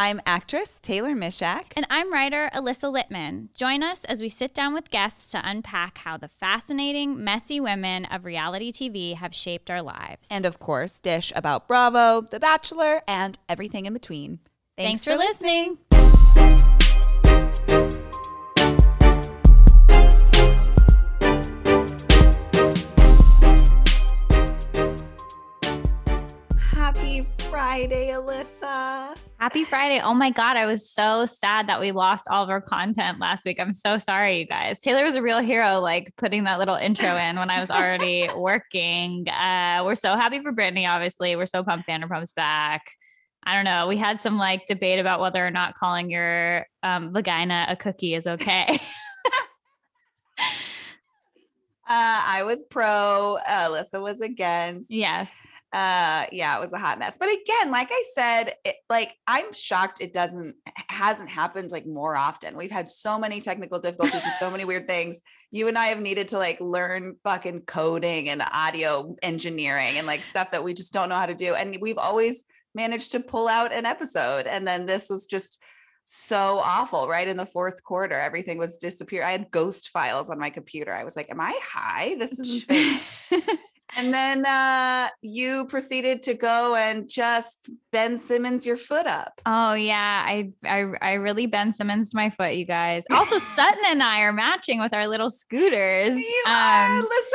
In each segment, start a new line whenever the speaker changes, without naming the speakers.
I'm actress Taylor Misiak.
And I'm writer Alyssa Littman. Join us as we sit down with guests to unpack how the fascinating, messy women of reality TV have shaped our lives.
And of course, dish about Bravo, The Bachelor, and everything in between.
Thanks, Thanks for, for listening.
Friday, Alyssa.
Happy Friday. Oh my God. I was so sad that we lost all of our content last week. I'm so sorry, you guys. Taylor was a real hero, like putting that little intro in when I was already working. Uh, we're so happy for Brittany, obviously. We're so pumped Vanderpump's back. I don't know. We had some like debate about whether or not calling your um, vagina a cookie is okay.
uh, I was pro. Uh, Alyssa was against.
Yes
uh yeah it was a hot mess. But again like i said it, like i'm shocked it doesn't hasn't happened like more often. We've had so many technical difficulties and so many weird things. You and i have needed to like learn fucking coding and audio engineering and like stuff that we just don't know how to do. And we've always managed to pull out an episode and then this was just so awful right? In the fourth quarter everything was disappear i had ghost files on my computer. I was like am i high? This is insane And then uh, you proceeded to go and just Ben Simmons your foot up.
Oh yeah, I I I really Ben Simmons my foot, you guys. Also, Sutton and I are matching with our little scooters.
You um, are. Alyssa has a little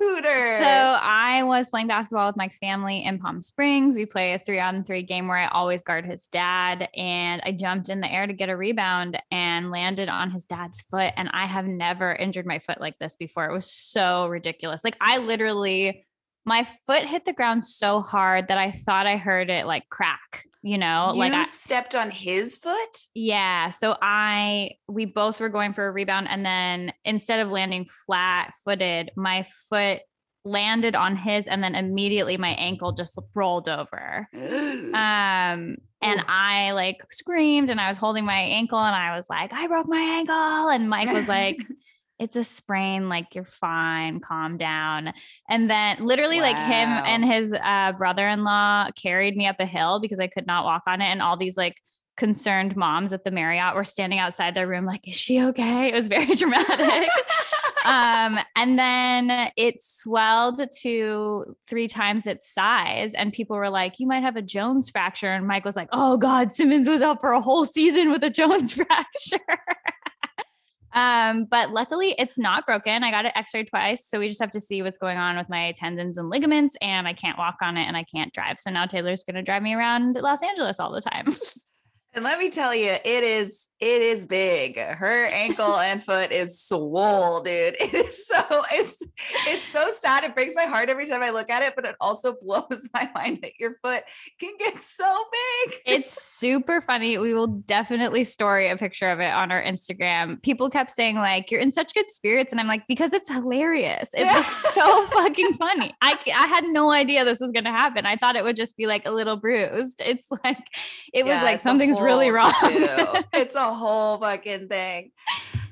scooter.
So I was playing basketball with Mike's family in Palm Springs. We play a three on three game where I always guard his dad, and I jumped in the air to get a rebound and landed on his dad's foot. And I have never injured my foot like this before. It was so ridiculous. Like I literally my foot hit the ground so hard that I thought I heard it like crack, you know,
you
like
I stepped on his foot.
Yeah. So I, we both were going for a rebound. And then instead of landing flat footed, my foot landed on his and then immediately my ankle just rolled over. um, and I like screamed and I was holding my ankle and I was like, I broke my ankle. And Mike was like, it's a sprain like you're fine calm down and then literally wow. like him and his uh, brother-in-law carried me up a hill because i could not walk on it and all these like concerned moms at the marriott were standing outside their room like is she okay? It was very dramatic. Um, and then it swelled to three times its size and people were like you might have a jones fracture and mike was like oh god simmons was out for a whole season with a jones fracture um, but luckily it's not broken. I got it x-rayed twice. So we just have to see what's going on with my tendons and ligaments and I can't walk on it and I can't drive. So now Taylor's going to drive me around Los Angeles all the time.
And let me tell you, it is it is big. Her ankle and foot is swole, dude. It is so it's it's so sad. It breaks my heart every time I look at it, but it also blows my mind that your foot can get so big.
It's super funny. We will definitely story a picture of it on our Instagram. People kept saying like you're in such good spirits and I'm like because it's hilarious. It's yeah. so fucking funny. I I had no idea this was going to happen. I thought it would just be like a little bruised. It's like it was yeah, like something's really wrong.
it's a whole fucking thing.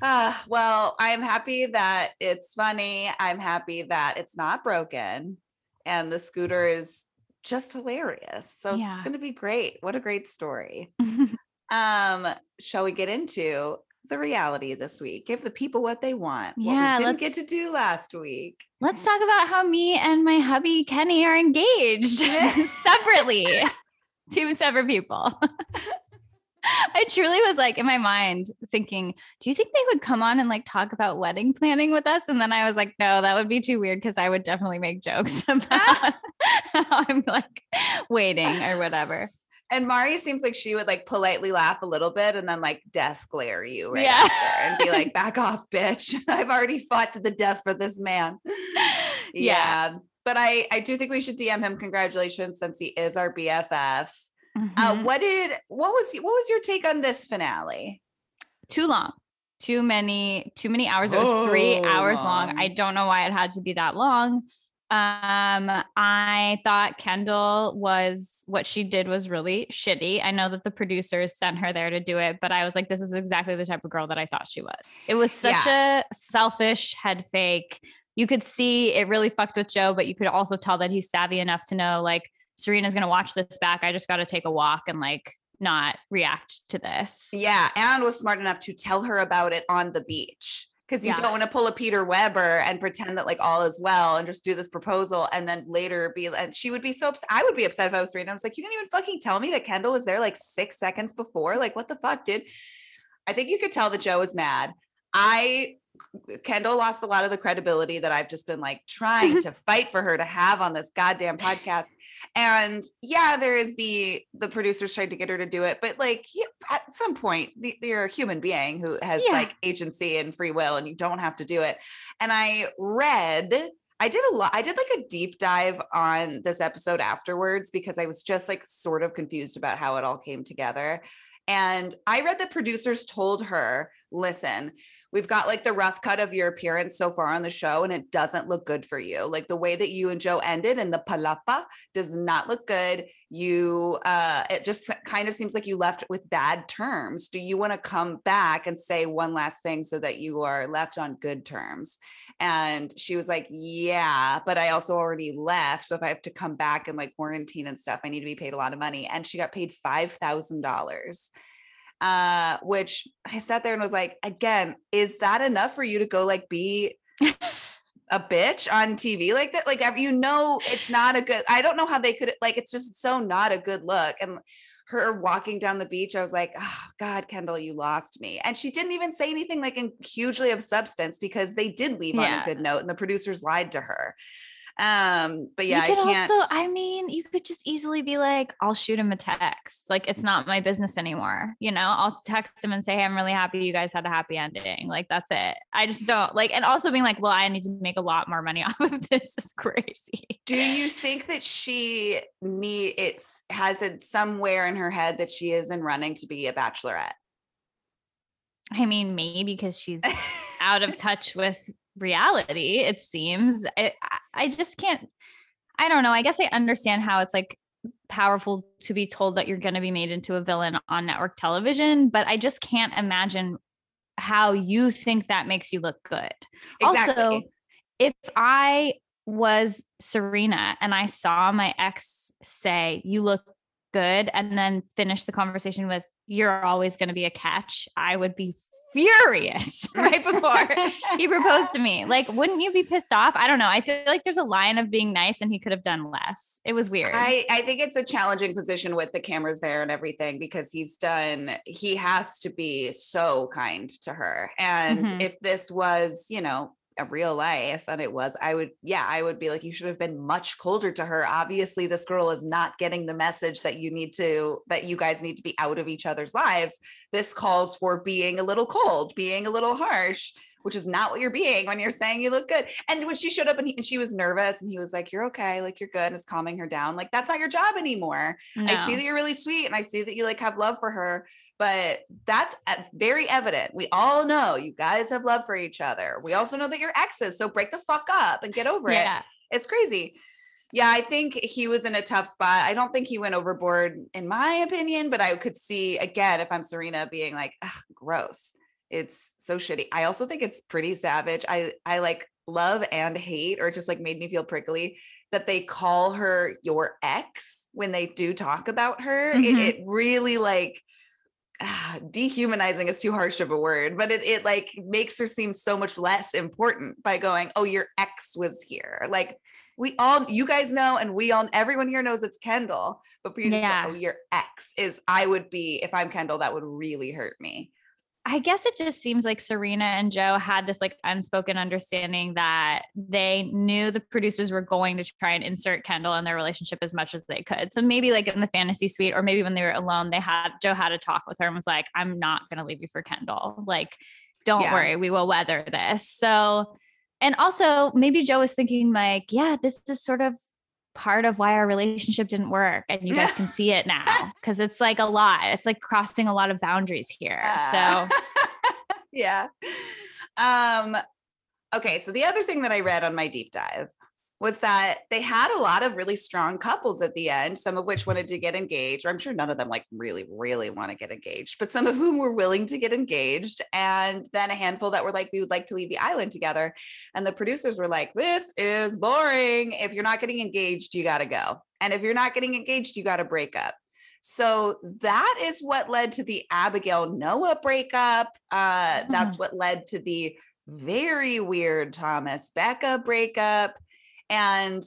Uh, well, I'm happy that it's funny. I'm happy that it's not broken. And the scooter is just hilarious. So yeah. it's going to be great. What a great story. um, shall we get into the reality this week? Give the people what they want. Yeah, what we didn't get to do last week.
Let's talk about how me and my hubby Kenny are engaged separately. Two separate people. I truly was like in my mind thinking, do you think they would come on and like talk about wedding planning with us? And then I was like, no, that would be too weird because I would definitely make jokes about how I'm like waiting or whatever.
And Mari seems like she would like politely laugh a little bit and then like death glare you right yeah. and be like, back off, bitch. I've already fought to the death for this man. yeah. yeah. But I, I do think we should DM him congratulations since he is our BFF. Uh, mm-hmm. Uh, what did what was what was your take on this finale?
Too long. too many too many hours. it was three hours long. I don't know why it had to be that long. Um, I thought Kendall was what she did was really shitty. I know that the producers sent her there to do it, but I was like, this is exactly the type of girl that I thought she was. It was such a selfish head fake. You could see it really fucked with Joe, but you could also tell that he's savvy enough to know like Serena's gonna watch this back. I just gotta take a walk and like not react to this.
Yeah, and was smart enough to tell her about it on the beach. Because you
Yeah.
don't want to pull a Peter Weber and pretend that like all is well and just do this proposal and then later be and she would be so upset. I would be upset if I was Serena. I was like, you didn't even fucking tell me that Kendall was there like six seconds before. Like, what the fuck, dude? I think you could tell that Joe was mad. I Kendall lost a lot of the credibility that I've just been like trying to fight for her to have on this goddamn podcast. And yeah, there is the the producers tried to get her to do it, but like at some point, the- you're a human being who has
Yeah.
like agency and free will, and you don't have to do it. And I read. I did a lot. I did like a deep dive on this episode afterwards because I was just like sort of confused about how it all came together. And I read that producers told her, listen, we've got like the rough cut of your appearance so far on the show, and it doesn't look good for you. Like the way that you and Joe ended in the palapa does not look good. You, uh, it just kind of seems like you left with bad terms. Do you want to come back and say one last thing so that you are left on good terms? And she was like, Yeah, but I also already left. So if I have to come back and like quarantine and stuff, I need to be paid a lot of money. And she got paid $5,000 uh which i sat there and was like again is that enough for you to go like be a bitch on tv like that? Like you know it's not a good i don't know how they could like it's just so not a good look and her walking down the beach i was like oh god kendall you lost me. And she didn't even say anything like in- hugely of substance because they did leave on a good note and the producers lied to her um but yeah i can't
also, I mean, you could just easily be like, I'll shoot him a text. Like, it's not my business anymore. You know, I'll text him and say, Hey, I'm really happy you guys had a happy ending. Like, that's it. I just don't like, and also being like, Well, I need to make a lot more money off of this is crazy.
Do you think that she me it's has it somewhere in her head that she is in running to be a bachelorette?
I mean, maybe because she's out of touch with reality, it seems. I, I- just can't, I don't know. I guess I understand how it's like powerful to be told that you're going to be made into a villain on network television, but I just can't imagine how you think that makes you look good.
exactly.
Also, if I was Serena and I saw my ex say, You look good, and then finish the conversation with, You're always going to be a catch, I would be furious right before he proposed to me. Like, wouldn't you be pissed off? I don't know. I feel like there's a line of being nice and he could have done less. It was weird.
I, I think it's a challenging position with the cameras there and everything because he's done he has to be so kind to her and
Mhm.
if this was you know real life and it was i would yeah i would be like you should have been much colder to her. Obviously this girl is not getting the message that you need to that you guys need to be out of each other's lives. This calls for being a little cold being a little harsh which is not what you're being when you're saying you look good. And when she showed up and, he, and she was nervous and he was like you're okay like you're good and is calming her down like that's not your job anymore. I see that you're really sweet and I see that you like have love for her, but that's e- very evident. We all know you guys have love for each other. We also know that you're exes, so break the fuck up and get over it. It's crazy. Yeah, I think he was in a tough spot. I don't think he went overboard, in my opinion, but I could see again if I'm Serena being like, Ugh, gross. It's so shitty. I also think it's pretty savage. I I like love and hate, or just like made me feel prickly that they call her your ex when they do talk about her. It,
Mhm.
it really like ah, dehumanizing is too harsh of a word, but it it like makes her seem so much less important by going, "Oh, your ex was here." Like we all, you guys know, and we all, everyone here knows it's Kendall. But for you to
Yeah.
say, "Oh, your ex is," I would be if I'm Kendall, that would really hurt me.
I guess it just seems like Serena and Joe had this like unspoken understanding that they knew the producers were going to try and insert Kendall in their relationship as much as they could. So maybe like in the fantasy suite or maybe when they were alone, they had Joe had a talk with her and was like, I'm not going to leave you for Kendall. Like, don't
Yeah.
worry, we will weather this. So, and also maybe Joe was thinking like, yeah, this is sort of part of why our relationship didn't work and you guys can see it now because it's like a lot it's like crossing a lot of boundaries here so
yeah. Um, okay, so the other thing that I read on my deep dive was that they had a lot of really strong couples at the end, some of which wanted to get engaged, or I'm sure none of them like really, really want to get engaged, but some of whom were willing to get engaged. And then a handful that were like, we would like to leave the island together. And the producers were like, this is boring. If you're not getting engaged, you got to go. And if you're not getting engaged, you got to break up. So that is what led to the Abigail Noah breakup. Uh, mm-hmm. That's what led to the very weird Thomas Becca breakup. And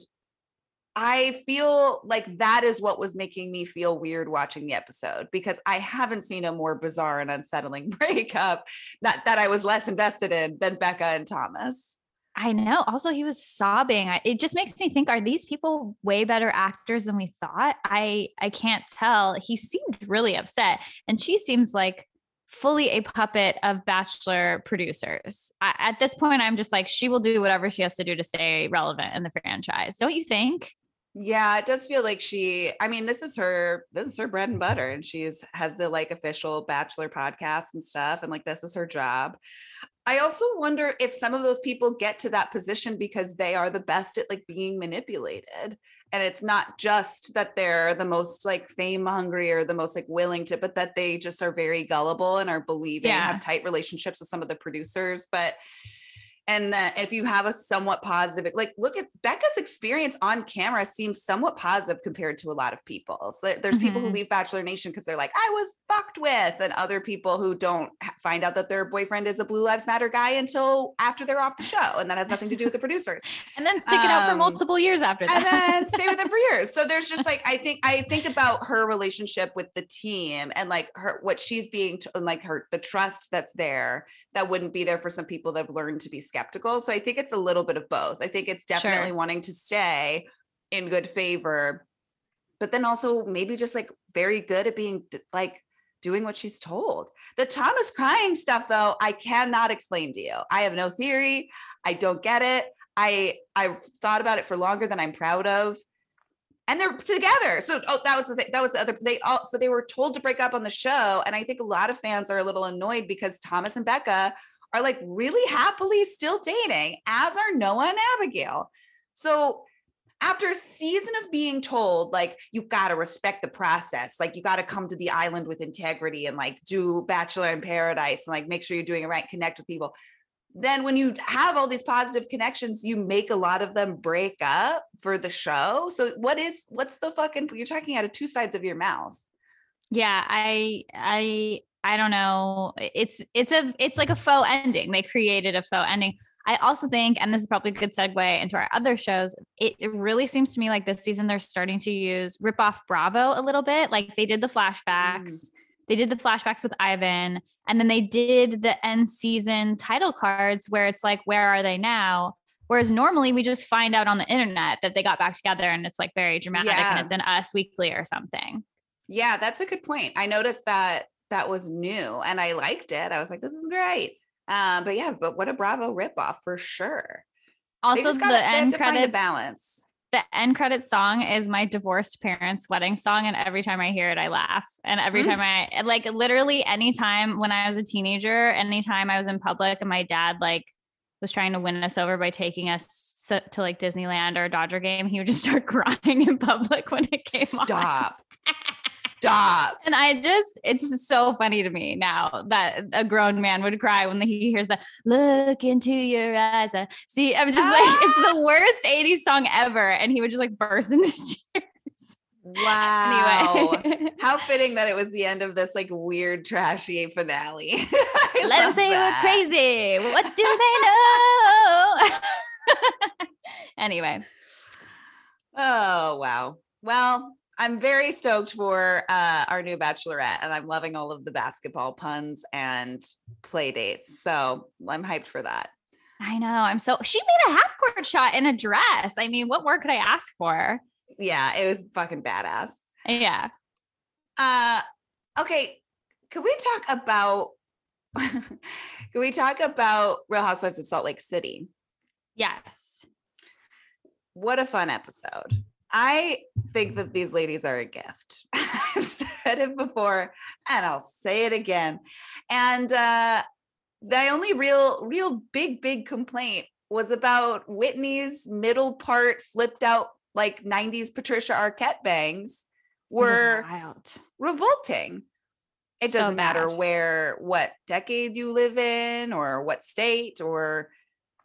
I feel like that is what was making me feel weird watching the episode because I haven't seen a more bizarre and unsettling breakup that, that I was less invested in than Becca and Thomas.
I know. Also, he was sobbing. It just makes me think: Are these people way better actors than we thought? I I can't tell. He seemed really upset, and she seems like fully a puppet of bachelor producers. I, at this point, I'm just like, she will do whatever she has to do to stay relevant in the franchise. Don't you think?
Yeah, it does feel like she, I mean, this is her, this is her bread and butter. And she's has the like official bachelor podcast and stuff. And like this is her job. I also wonder if some of those people get to that position because they are the best at like being manipulated. And it's not just that they're the most like fame hungry or the most like willing to, but that they just are very gullible and are believing, yeah. have tight relationships with some of the producers. But and that if you have a somewhat positive like look at becca's experience on camera seems somewhat positive compared to a lot of people so there's mm-hmm. people who mm-hmm. leave bachelor nation because they're like i was fucked with and other people who don't find out that their boyfriend is a blue lives matter guy until after they're off the show and that has nothing to do with the producers
and then stick it um, out for um, multiple years after that
and then stay with them for years so there's just like i think i think about her relationship with the team and like her what she's being t- like her the trust that's there that wouldn't be there for some people that have learned to be skeptical. So I think it's a little bit of both. I think it's definitely sure. wanting to stay in good favor, but then also maybe just like very good at being like doing what she's told. The Thomas crying stuff though, I cannot explain to you. I have no theory. I don't get it. I I've thought about it for longer than I'm proud of. And they're together. So oh, that was the thing. That was the other they all so they were told to break up on the show. And I think a lot of fans are a little annoyed because Thomas and Becca are like really happily still dating, as are Noah and Abigail. So after a season of being told like you got to respect the process like you got to come to the island with integrity and like do bachelor in paradise and like make sure you're doing it right connect with people then when you have all these positive connections you make a lot of them break up for the show so what is what's the fucking you're talking out of two sides of your mouth
yeah i i I don't know. It's it's a it's like a faux ending. They created a faux ending. I also think, and this is probably a good segue into our other shows, it, it really seems to me like this season they're starting to use rip off Bravo a little bit. Like they did the flashbacks. Mm. They did the flashbacks with Ivan, and then they did the end season title cards where it's like, where are they now? Whereas normally we just find out on the internet that they got back together and it's like very dramatic yeah. and it's in Us Weekly or something.
Yeah, that's a good point. I noticed that that was new and I liked it. I was like, this is great. Um, but yeah, but what a Bravo ripoff for sure.
Also, the gotta, end credits
balance.
The end credit song is my divorced parents' wedding song, and every time I hear it, I laugh. And every time I like, literally, anytime when I was a teenager, anytime I was in public, and my dad like was trying to win us over by taking us to like Disneyland or a Dodger game, he would just start crying in public when it came
Stop. on. Stop. Stop.
And I just, it's so funny to me now that a grown man would cry when he hears that look into your eyes. I see, I'm just ah! like, it's the worst 80s song ever. And he would just like burst into tears.
Wow. Anyway. How fitting that it was the end of this like weird, trashy finale.
Let them say that. we're crazy. What do they know? anyway.
Oh, wow. Well, I'm very stoked for uh, our new bachelorette, and I'm loving all of the basketball puns and play dates. So I'm hyped for that.
I know. I'm so. She made a half court shot in a dress. I mean, what more could I ask for?
Yeah, it was fucking badass.
Yeah.
Uh, okay. Could we talk about? can we talk about Real Housewives of Salt Lake City?
Yes.
What a fun episode. I think that these ladies are a gift. I've said it before and I'll say it again. And uh, the only real, real big, big complaint was about Whitney's middle part flipped out like 90s Patricia Arquette bangs were revolting. It doesn't so matter where, what decade you live in, or what state, or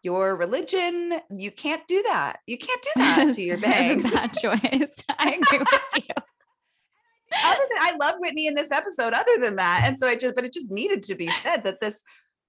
your religion. You can't do that. You can't do that to your bangs.
That choice. I agree with you.
other than I love Whitney in this episode, other than that. And so I just, but it just needed to be said that this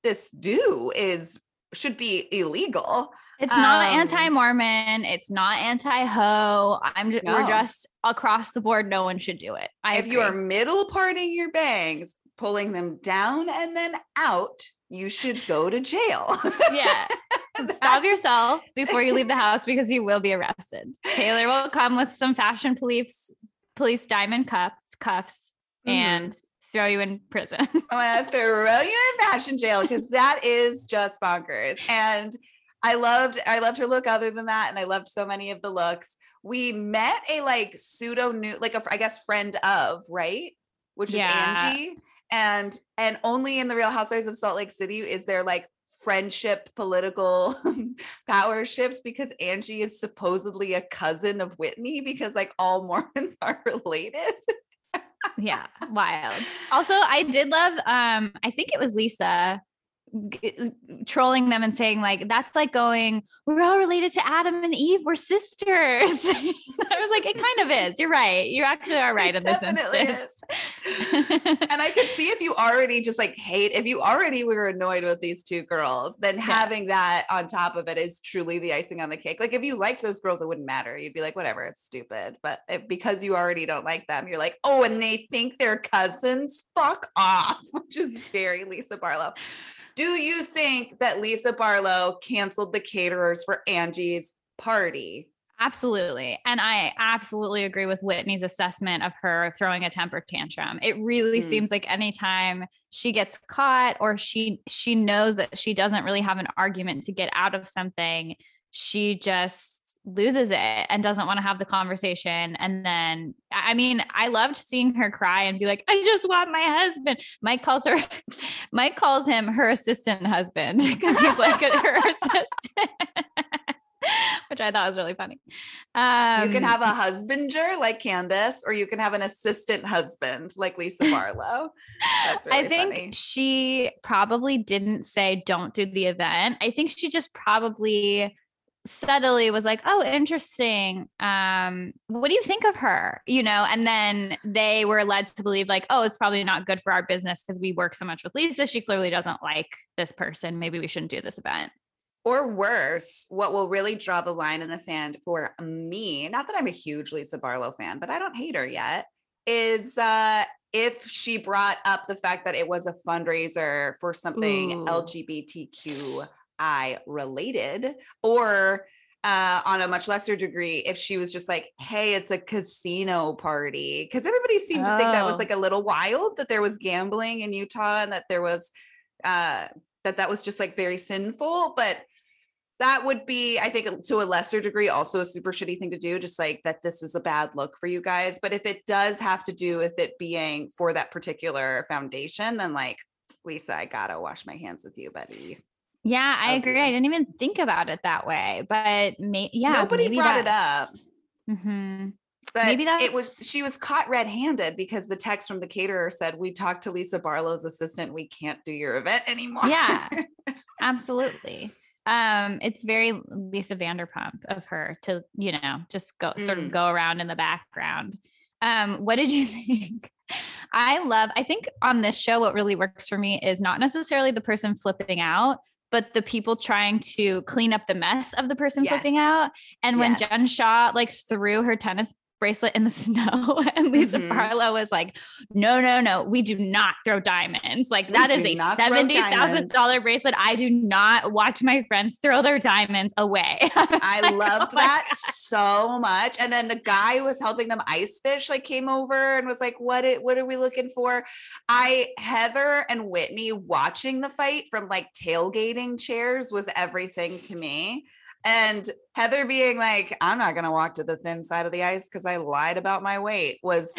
this do is should be illegal.
It's not um, anti-Mormon. It's not anti-ho. I'm just, no. we're just across the board. No one should do it.
I if agree. you are middle parting your bangs, pulling them down and then out, you should go to jail.
yeah. Stop yourself before you leave the house because you will be arrested. Taylor will come with some fashion police police diamond cuffs cuffs mm-hmm. and throw you in prison.
I'm gonna throw you in fashion jail because that is just bonkers. And I loved I loved her look other than that. And I loved so many of the looks. We met a like pseudo new, like a I guess friend of, right? Which is yeah. Angie. And and only in the Real Housewives of Salt Lake City is there like friendship political power shifts because Angie is supposedly a cousin of Whitney because like all Mormons are related
yeah, wild. Also, I did love um I think it was Lisa g- trolling them and saying like that's like going we're all related to Adam and Eve we're sisters. I was like it kind of is. You're right. You actually are right it in this instance.
and I could see if you already just like hate if you already were annoyed with these two girls, then yeah. having that on top of it is truly the icing on the cake. Like if you liked those girls, it wouldn't matter. You'd be like, whatever, it's stupid. But if, because you already don't like them, you're like, oh, and they think they're cousins. Fuck off, which is very Lisa Barlow. Do you think that Lisa Barlow canceled the caterers for Angie's party?
Absolutely. And I absolutely agree with Whitney's assessment of her throwing a temper tantrum. It really mm. seems like anytime she gets caught or she she knows that she doesn't really have an argument to get out of something, she just loses it and doesn't want to have the conversation. And then, I mean, I loved seeing her cry and be like, I just want my husband. Mike calls her, Mike calls him her assistant husband because he's like her assistant. Which I thought was really funny.
Um, you can have a husbander like Candiace, or you can have an assistant husband like Lisa Barlow.
That's really I think funny. she probably didn't say don't do the event. I think she just probably subtly was like, "Oh, interesting. Um, what do you think of her?" You know, and then they were led to believe like, "Oh, it's probably not good for our business because we work so much with Lisa. She clearly doesn't like this person. Maybe we shouldn't do this event."
Or worse, what will really draw the line in the sand for me, not that I'm a huge Lisa Barlow fan, but I don't hate her yet, is uh if she brought up the fact that it was a fundraiser for something Ooh. LGBTQ I related or uh, on a much lesser degree if she was just like, hey, it's a casino party. Because everybody seemed oh. to think that was oh. like a little wild that there was gambling in Utah and that there was uh, that that was just like very sinful. But that would be, I think, to a lesser degree, also a super shitty thing to do, just like that this is a bad look for you guys. But if it does have to do with it being for that particular foundation, then like, Lisa, I gotta wash my hands with you, buddy.
Yeah, I agree. I didn't even think about it that way, but may- yeah,
nobody brought it up. Mm-hmm. But maybe that it was she was caught red-handed because the text from the caterer said, "We talked to Lisa Barlow's assistant. We can't do your event anymore."
Yeah, absolutely. Um, it's very Lisa Vanderpump of her to you know just go mm. sort of mm. go around in the background. Um, what did you think? I love. I think on this show, what really works for me is not necessarily the person flipping out, but the people trying to clean up the mess of the person yes. flipping out. And yes. when Jen Shah like threw her tennis bracelet in the snow. And Lisa mm-hmm. Barlow was like, no, no, no, we do not throw diamonds. Like that we is a $70,000 bracelet. I do not watch my friends throw their diamonds away.
I, I loved oh that so much. And then the guy who was helping them ice fish like came over and was like, what, it, what are we looking for? I, Heather and Whitney watching the fight from like tailgating chairs was everything to me. And Heather being like, I'm not going to walk to the thin side of the ice because I lied about my weight was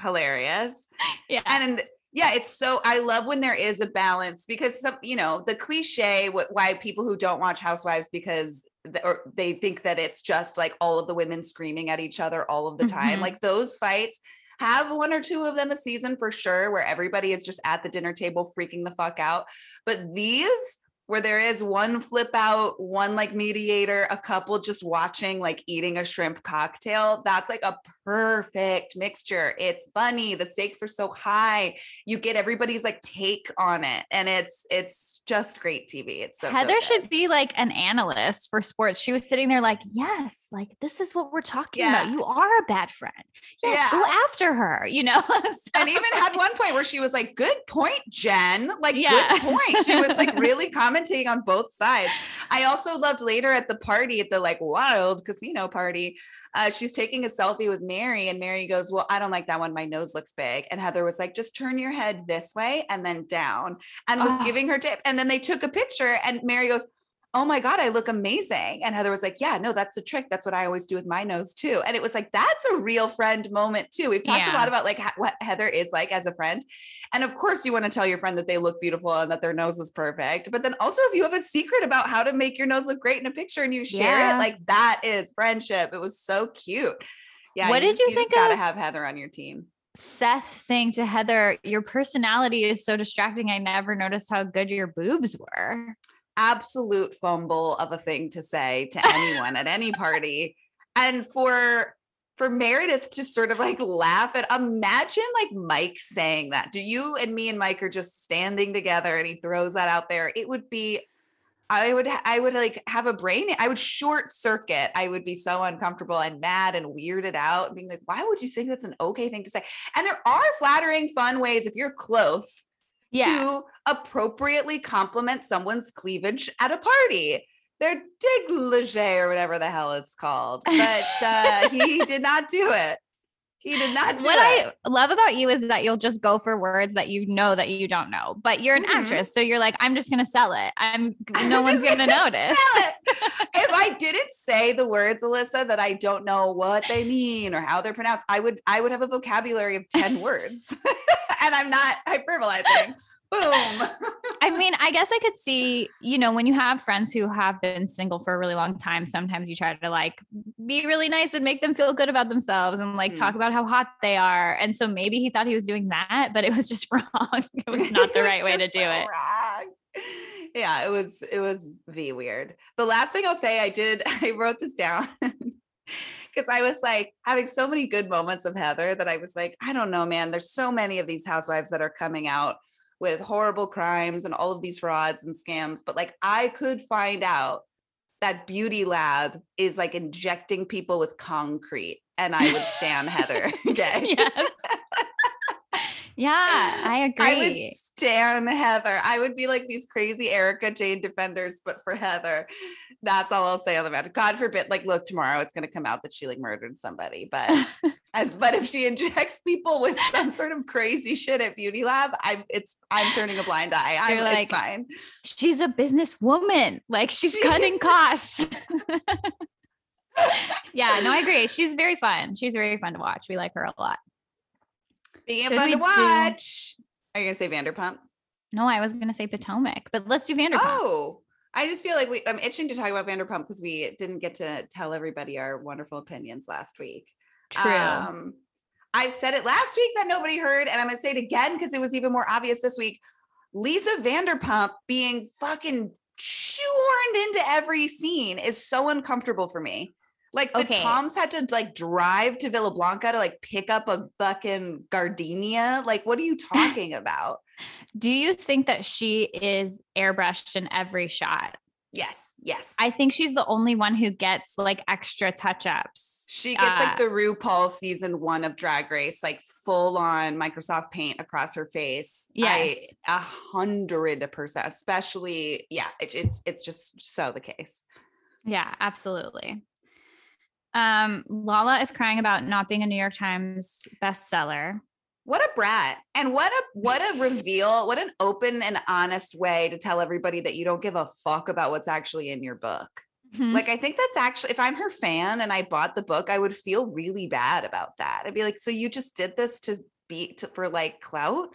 hilarious. Yeah. And yeah it's so i love when there is a balance because some you know the cliche wh- why people who don't watch housewives because th- or they think that it's just like all of the women screaming at each other all of the time
Mhm.
like those fights have one or two of them a season for sure where everybody is just at the dinner table freaking the fuck out but these where there is one flip out, one like mediator, a couple just watching, like eating a shrimp cocktail. That's like a perfect mixture. It's funny. The stakes are so high. You get everybody's like take on it. And it's it's just great TV. It's so so
Heather
good.
should be like an analyst for sports. She was sitting there like, yes, like this is what we're talking
Yeah.
about. You are a bad friend. Yes, go after her, you know? So-
and even had one point where she was like, "Good point, Jen. Like,
Yeah.
good point." She was like really commenting on both sides. I also loved later at the party at the like wild casino party. Uh, she's taking a selfie with Mary, and Mary goes, "Well, I don't like that one. My nose looks big." And Heather was like, "Just turn your head this way and then down," and was
Oh.
giving her tip. And then they took a picture, and Mary goes. Oh my God, I look amazing. And Heather was like, Yeah, no, that's the trick. That's what I always do with my nose too. And it was like, that's a real friend moment too. We've talked a lot about like ha- what Heather is like as a friend. And of course, you want to tell your friend that they look beautiful and that their nose is perfect. But then also, if you have a secret about how to make your nose look great in a picture and you share
Yeah.
it, like that is friendship. It was so cute. Yeah.
What did
just-
you
just
think
Gotta
of-
have Heather on your team.
Seth saying to Heather, Your personality is so distracting. I never noticed how good your boobs were.
Absolute fumble of a thing to say to anyone at any party. And for for Meredith to sort of like laugh at imagine like Mike saying that. Do you and me and Mike are just standing together and he throws that out there? It would be I would I would like have a brain I would short circuit. I would be so uncomfortable and mad and weirded out being like, why would you think that's an okay thing to say? And there are flattering, fun ways if you're close
Yeah.
to appropriately compliment someone's cleavage at a party. Their dégagé or whatever the hell it's called. But uh, he did not do it. He did not do
what
it.
I love about you is that you'll just go for words that you know that you don't know, but you're an
Mhm.
actress. So you're like, I'm just going to sell it. I'm,
I'm
no one's going to notice.
if I didn't say the words, Alyssa, that I don't know what they mean or how they're pronounced, I would I would have a vocabulary of 10 words. and I'm not hyperbolizing. Boom.
I mean, I guess I could see, you know, when you have friends who have been single for a really long time, sometimes you try to like be really nice and make them feel good about themselves and like
Mm.
talk about how hot they are. And so maybe he thought he was doing that, but it was just wrong. it was not the right way to do
so
it.
wrong. Yeah, it was it was v weird. The last thing I'll say, I did I wrote this down because I was like having so many good moments of Heather that I was like, I don't know, man. There's so many of these housewives that are coming out with horrible crimes and all of these frauds and scams, but like I could find out that Beauty Lab is like injecting people with concrete, and I would stand Heather. Okay.
yes. Yeah, I agree.
I would stand Heather. I would be like these crazy Erika Jayne defenders, but for Heather, that's all I'll say on the matter. God forbid, like, look, tomorrow it's going to come out that she like murdered somebody, but as but if she injects people with some sort of crazy shit at Beauty Lab, I'm it's I'm turning a blind eye. I'm
You're
it's
like,
fine.
she's a businesswoman. Like she's
She
cutting costs. yeah, no, I agree. She's very fun. She's very fun to watch. We like her a lot.
Being
Should
fun
we
to
do-
watch. Are you gonna say Vanderpump?
No, I was gonna say Potomac, but let's do Vanderpump.
Oh, I just feel like we I'm itching to talk about Vanderpump because we didn't get to tell everybody our wonderful opinions last week.
True.
Um, I said it last week that nobody heard, and I'm gonna say it again because it was even more obvious this week. Lisa Vanderpump being fucking shoehorned into every scene is so uncomfortable for me. Like the
Okay.
Toms had to like drive to Villa Blanca to like pick up a fucking gardenia. Like, what are you talking about?
do you think that she is airbrushed in every shot?
Yes, yes.
I think she's the only one who gets like extra touch ups.
She gets
Uh,
like the RuPaul season one of Drag Race, like full on Microsoft Paint across her face.
Yes.
a hundred percent. Especially, yeah, it, it's it's just so the case.
Yeah, absolutely. Um, Lala is crying about not being a New York Times bestseller.
What a brat, and what a what a reveal! What an open and honest way to tell everybody that you don't give a fuck about what's actually in your book.
Mhm.
Like, I think that's actually, if I'm her fan and I bought the book, I would feel really bad about that. I'd be like, so you just did this to be to, for like clout?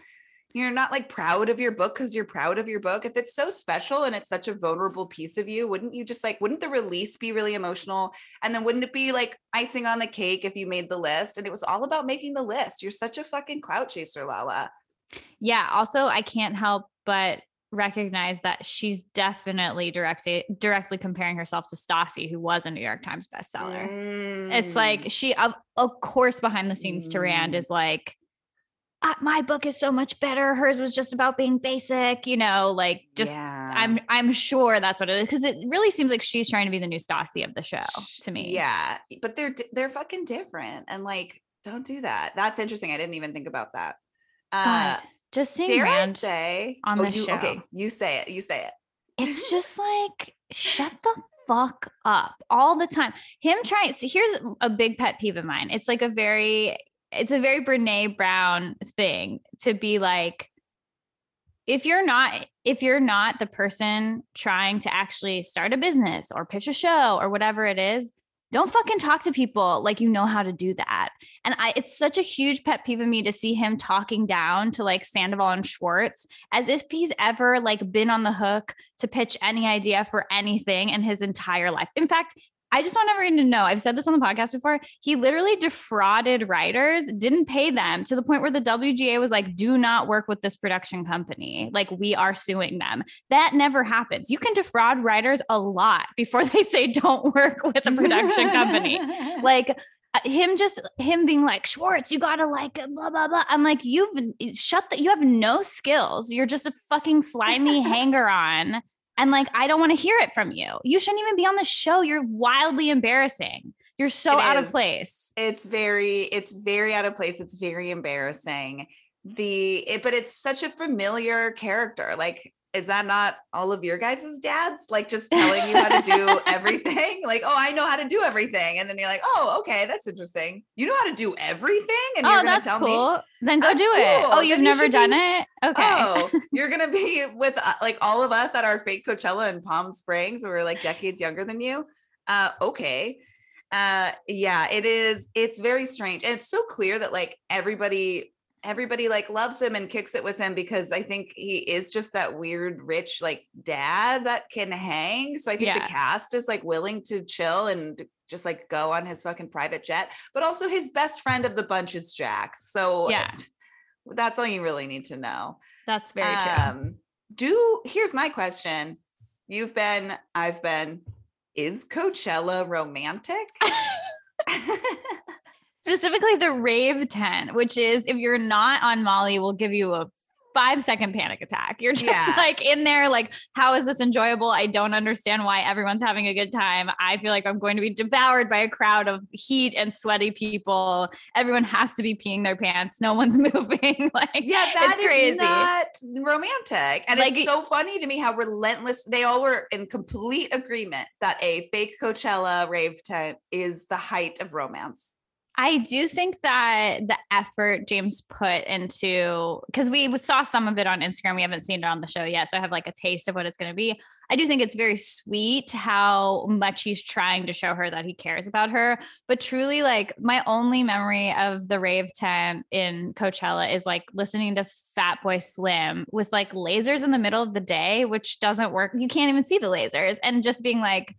You're not like proud of your book because you're proud of your book. If it's so special and it's such a vulnerable piece of you, wouldn't you just like, wouldn't the release be really emotional? And then wouldn't it be like icing on the cake if you made the list? And it was all about making the list. You're such a fucking clout chaser, Lala.
Yeah. Also, I can't help but recognize that she's definitely directly directly comparing herself to Stassi, who was a New York Times bestseller. Mm. It's like mm. she, of, of course, behind the scenes, mm. Rand is like, my book is so much better. Hers was just about being basic, you know, like just yeah. I'm I'm sure that's what it is because it really seems like she's trying to be the new Stassi of the show to me.
Yeah, but they're they're fucking different and like don't do that. That's interesting. I didn't even think about that.
Uh, just seeing dare Rand I say on
oh,
the show.
Okay, you say it. You say it.
It's just like shut the fuck up all the time. Him trying. So here's a big pet peeve of mine. It's like a very it's a very Brene Brown thing to be like, if you're not if you're not the person trying to actually start a business or pitch a show or whatever it is don't fucking talk to people like you know how to do that. And i it's such a huge pet peeve of me to see him talking down to like sandoval and schwartz as if he's ever like been on the hook to pitch any idea for anything in his entire life. In fact I just want everyone to know I've said this on the podcast before. He literally defrauded writers, didn't pay them to the point where the WGA was like, do not work with this production company. Like, we are suing them. That never happens. You can defraud writers a lot before they say, don't work with a production company. like, uh, him just him being like Schwartz, you gotta like blah blah blah. I'm like, you've shut that. You have no skills. You're just a fucking slimy hanger on and like, I don't want to hear it from you. You shouldn't even be on the show. You're wildly embarrassing. You're so it out is. of place.
It's very, it's very out of place. It's very embarrassing. The it, but it's such a familiar character. Like is that not all of your guys' dads like just telling you how to do everything? Like oh i know how to do everything. And then you're like oh okay that's interesting. You know how to do everything? And
oh,
you're
gonna
tell
cool.
me
then go do cool. it oh you've then never you done be, it? Okay. Oh
you're gonna be with uh, like all of us at our fake coachella in palm springs where we're like decades younger than you? Uh okay. Uh yeah it is it's very strange. And it's so clear that like everybody everybody like loves him and kicks it with him because I think he is just that weird rich like dad that can hang. So I think yeah. the cast is like willing to chill and just like go on his fucking private jet. But also his best friend of the bunch is Jax. So
yeah,
that's all you really need to know.
That's very um, true.
Do here's my question. You've been, I've been, is Coachella romantic?
specifically the rave tent, which is if you're not on Molly, will give you a five second panic attack. You're just yeah. like in there, like, how is this enjoyable? I don't understand why everyone's having a good time. I feel like I'm going to be devoured by a crowd of heat and sweaty people. Everyone has to be peeing their pants. No one's moving. like,
yeah, that is crazy. not romantic. And like, it's so funny to me how relentless they all were in complete agreement that a fake Coachella rave tent is the height of romance.
I do think that the effort James put into because we saw some of it on Instagram. We haven't seen it on the show yet. So I have like a taste of what it's going to be. I do think it's very sweet how much he's trying to show her that he cares about her. But truly, like my only memory of the rave tent in Coachella is like listening to Fatboy Slim with like lasers in the middle of the day, which doesn't work. You can't even see the lasers and just being like,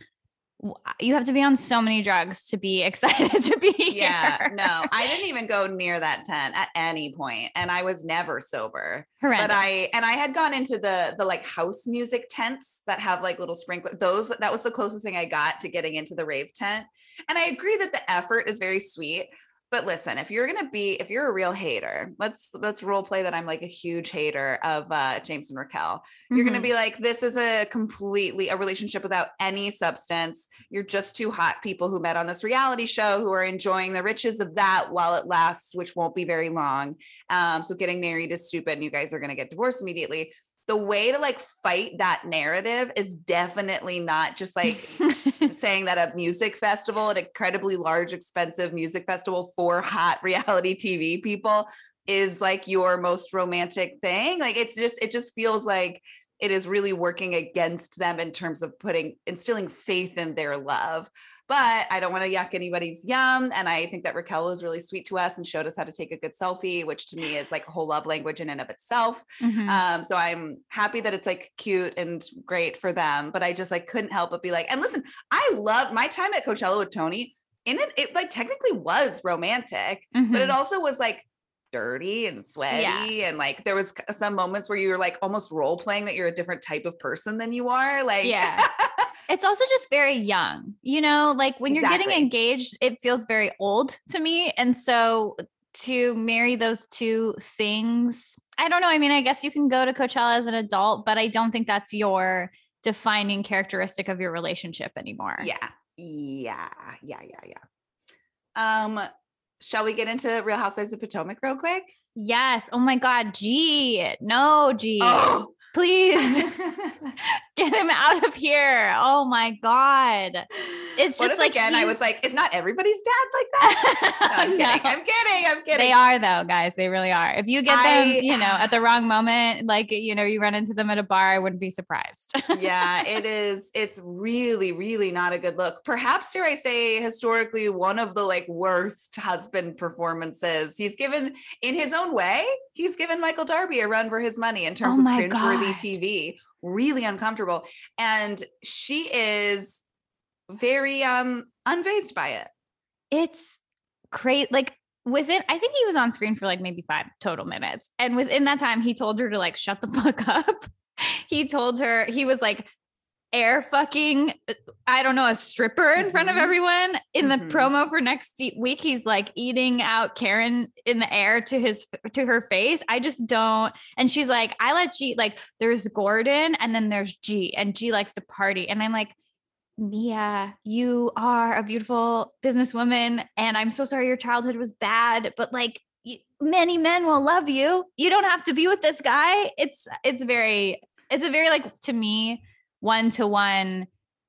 Uh, you have to be on so many drugs to be excited to be here.
yeah no i didn't even go near that tent at any point and i was never sober
Horrendous.
but i and i had gone into the the like house music tents that have like little sprinkler those that was the closest thing i got to getting into the rave tent and i agree that the effort is very sweet but listen, if you're gonna be, if you're a real hater, let's let's role play that I'm like a huge hater of uh, James and Raquel. You're mm-hmm. gonna be like, this is a completely a relationship without any substance. You're just two hot people who met on this reality show who are enjoying the riches of that while it lasts, which won't be very long. Um, so getting married is stupid, and you guys are gonna get divorced immediately the way to like fight that narrative is definitely not just like saying that a music festival, an incredibly large, expensive music festival for hot reality TV people is like your most romantic thing. Like it's just, it just feels like it is really working against them in terms of putting instilling faith in their love. But I don't want to yuck anybody's yum. And I think that Raquel was really sweet to us and showed us how to take a good selfie, which to me is like a whole love language in and of itself.
Mhm.
Um, so I'm happy that it's like cute and great for them. But I just like couldn't help but be like, and listen, I love my time at Coachella with Tony. In it, it like technically was romantic, but it
Mhm.
also was like dirty and sweaty and like there was some moments where you were like almost role playing that you're a different type of person than you are like
Yeah. It's also just very young, you know, like when you're getting engaged, it feels very old to me. And so to marry those two things, I don't know. I mean, I guess you can go to Coachella as an adult, but I don't think that's your defining characteristic of your relationship anymore.
yeah yeah yeah yeah yeah um shall we get into real housewives of potomac real quick
Yes. Oh my God. G. No, G.
oh
Please get him out of here. Oh my God. It's
What
just like
again i was like is not everybody's dad like that no, i'm kidding
No.
i'm kidding i'm kidding
They are though, guys. They really are. If you get
I-
them, you know, at the wrong moment, like you know, you run into them at a bar, I wouldn't be surprised.
yeah, it is. It's really, really not a good look. Perhaps, dare I say, historically, one of the like worst husband performances. He's given, in his own way, he's given Michael Darby a run for his money in oh terms
Oh
of cringeworthy
God.
TV. Really uncomfortable, and she is very um unfazed by it.
it's great. Like within, I think he was on screen for like maybe five total minutes. And within that time, he told her to like shut the fuck up. he told her, he was like, air fucking I don't know a stripper in front of
Mhm.
everyone in the
Mhm.
promo for next week. He's like eating out Karen in the air to his to her face. I just don't. And she's like I let G like there's Gordon and then there's G and G likes to party. And I'm like Mia you are a beautiful businesswoman and I'm so sorry your childhood was bad but like many men will love you. You don't have to be with this guy. It's it's very it's a very like to me one to one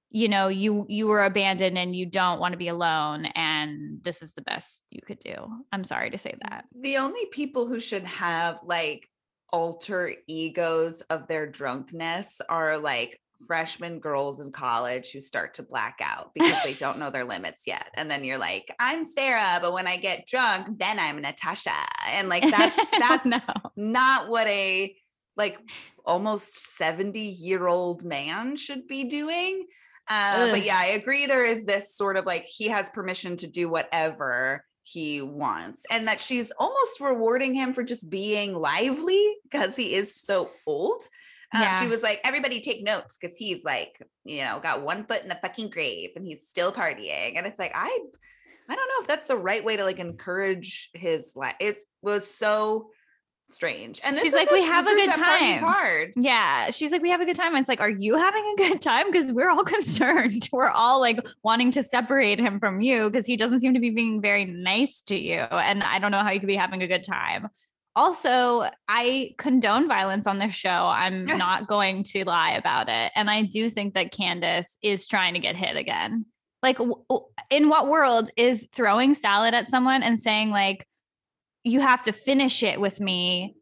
you know you you were abandoned and you don't want to be alone and this is the best you could do i'm sorry to say mm, that
The only people who should have like alter egos of their drunkenness are like freshman girls in college who start to black out because they don't know their limits yet. And then you're like, I'm Sarah, but when I get drunk, then I'm Natasha. And like that's that's
no
not what a like almost 70 year old man should be doing. Uh, but yeah, I agree. There is this sort of like he has permission to do whatever he wants, and that she's almost rewarding him for just being lively because he is so old. Um,
Yeah.
She was like, everybody take notes because he's like, you know, got one foot in the fucking grave and he's still partying. And it's like, I, I don't know if that's the right way to like encourage his life. It was so strange. And
She's like, "We have a good time."
hard.
yeah she's like we have a good time it's like are you having a good time because we're all concerned we're all like wanting to separate him from you because he doesn't seem to be being very nice to you and i don't know how you could be having a good time also i condone violence on this show i'm not going to lie about it and i do think that candiace is trying to get hit again like w- in what world is throwing salad at someone and saying like you have to finish it with me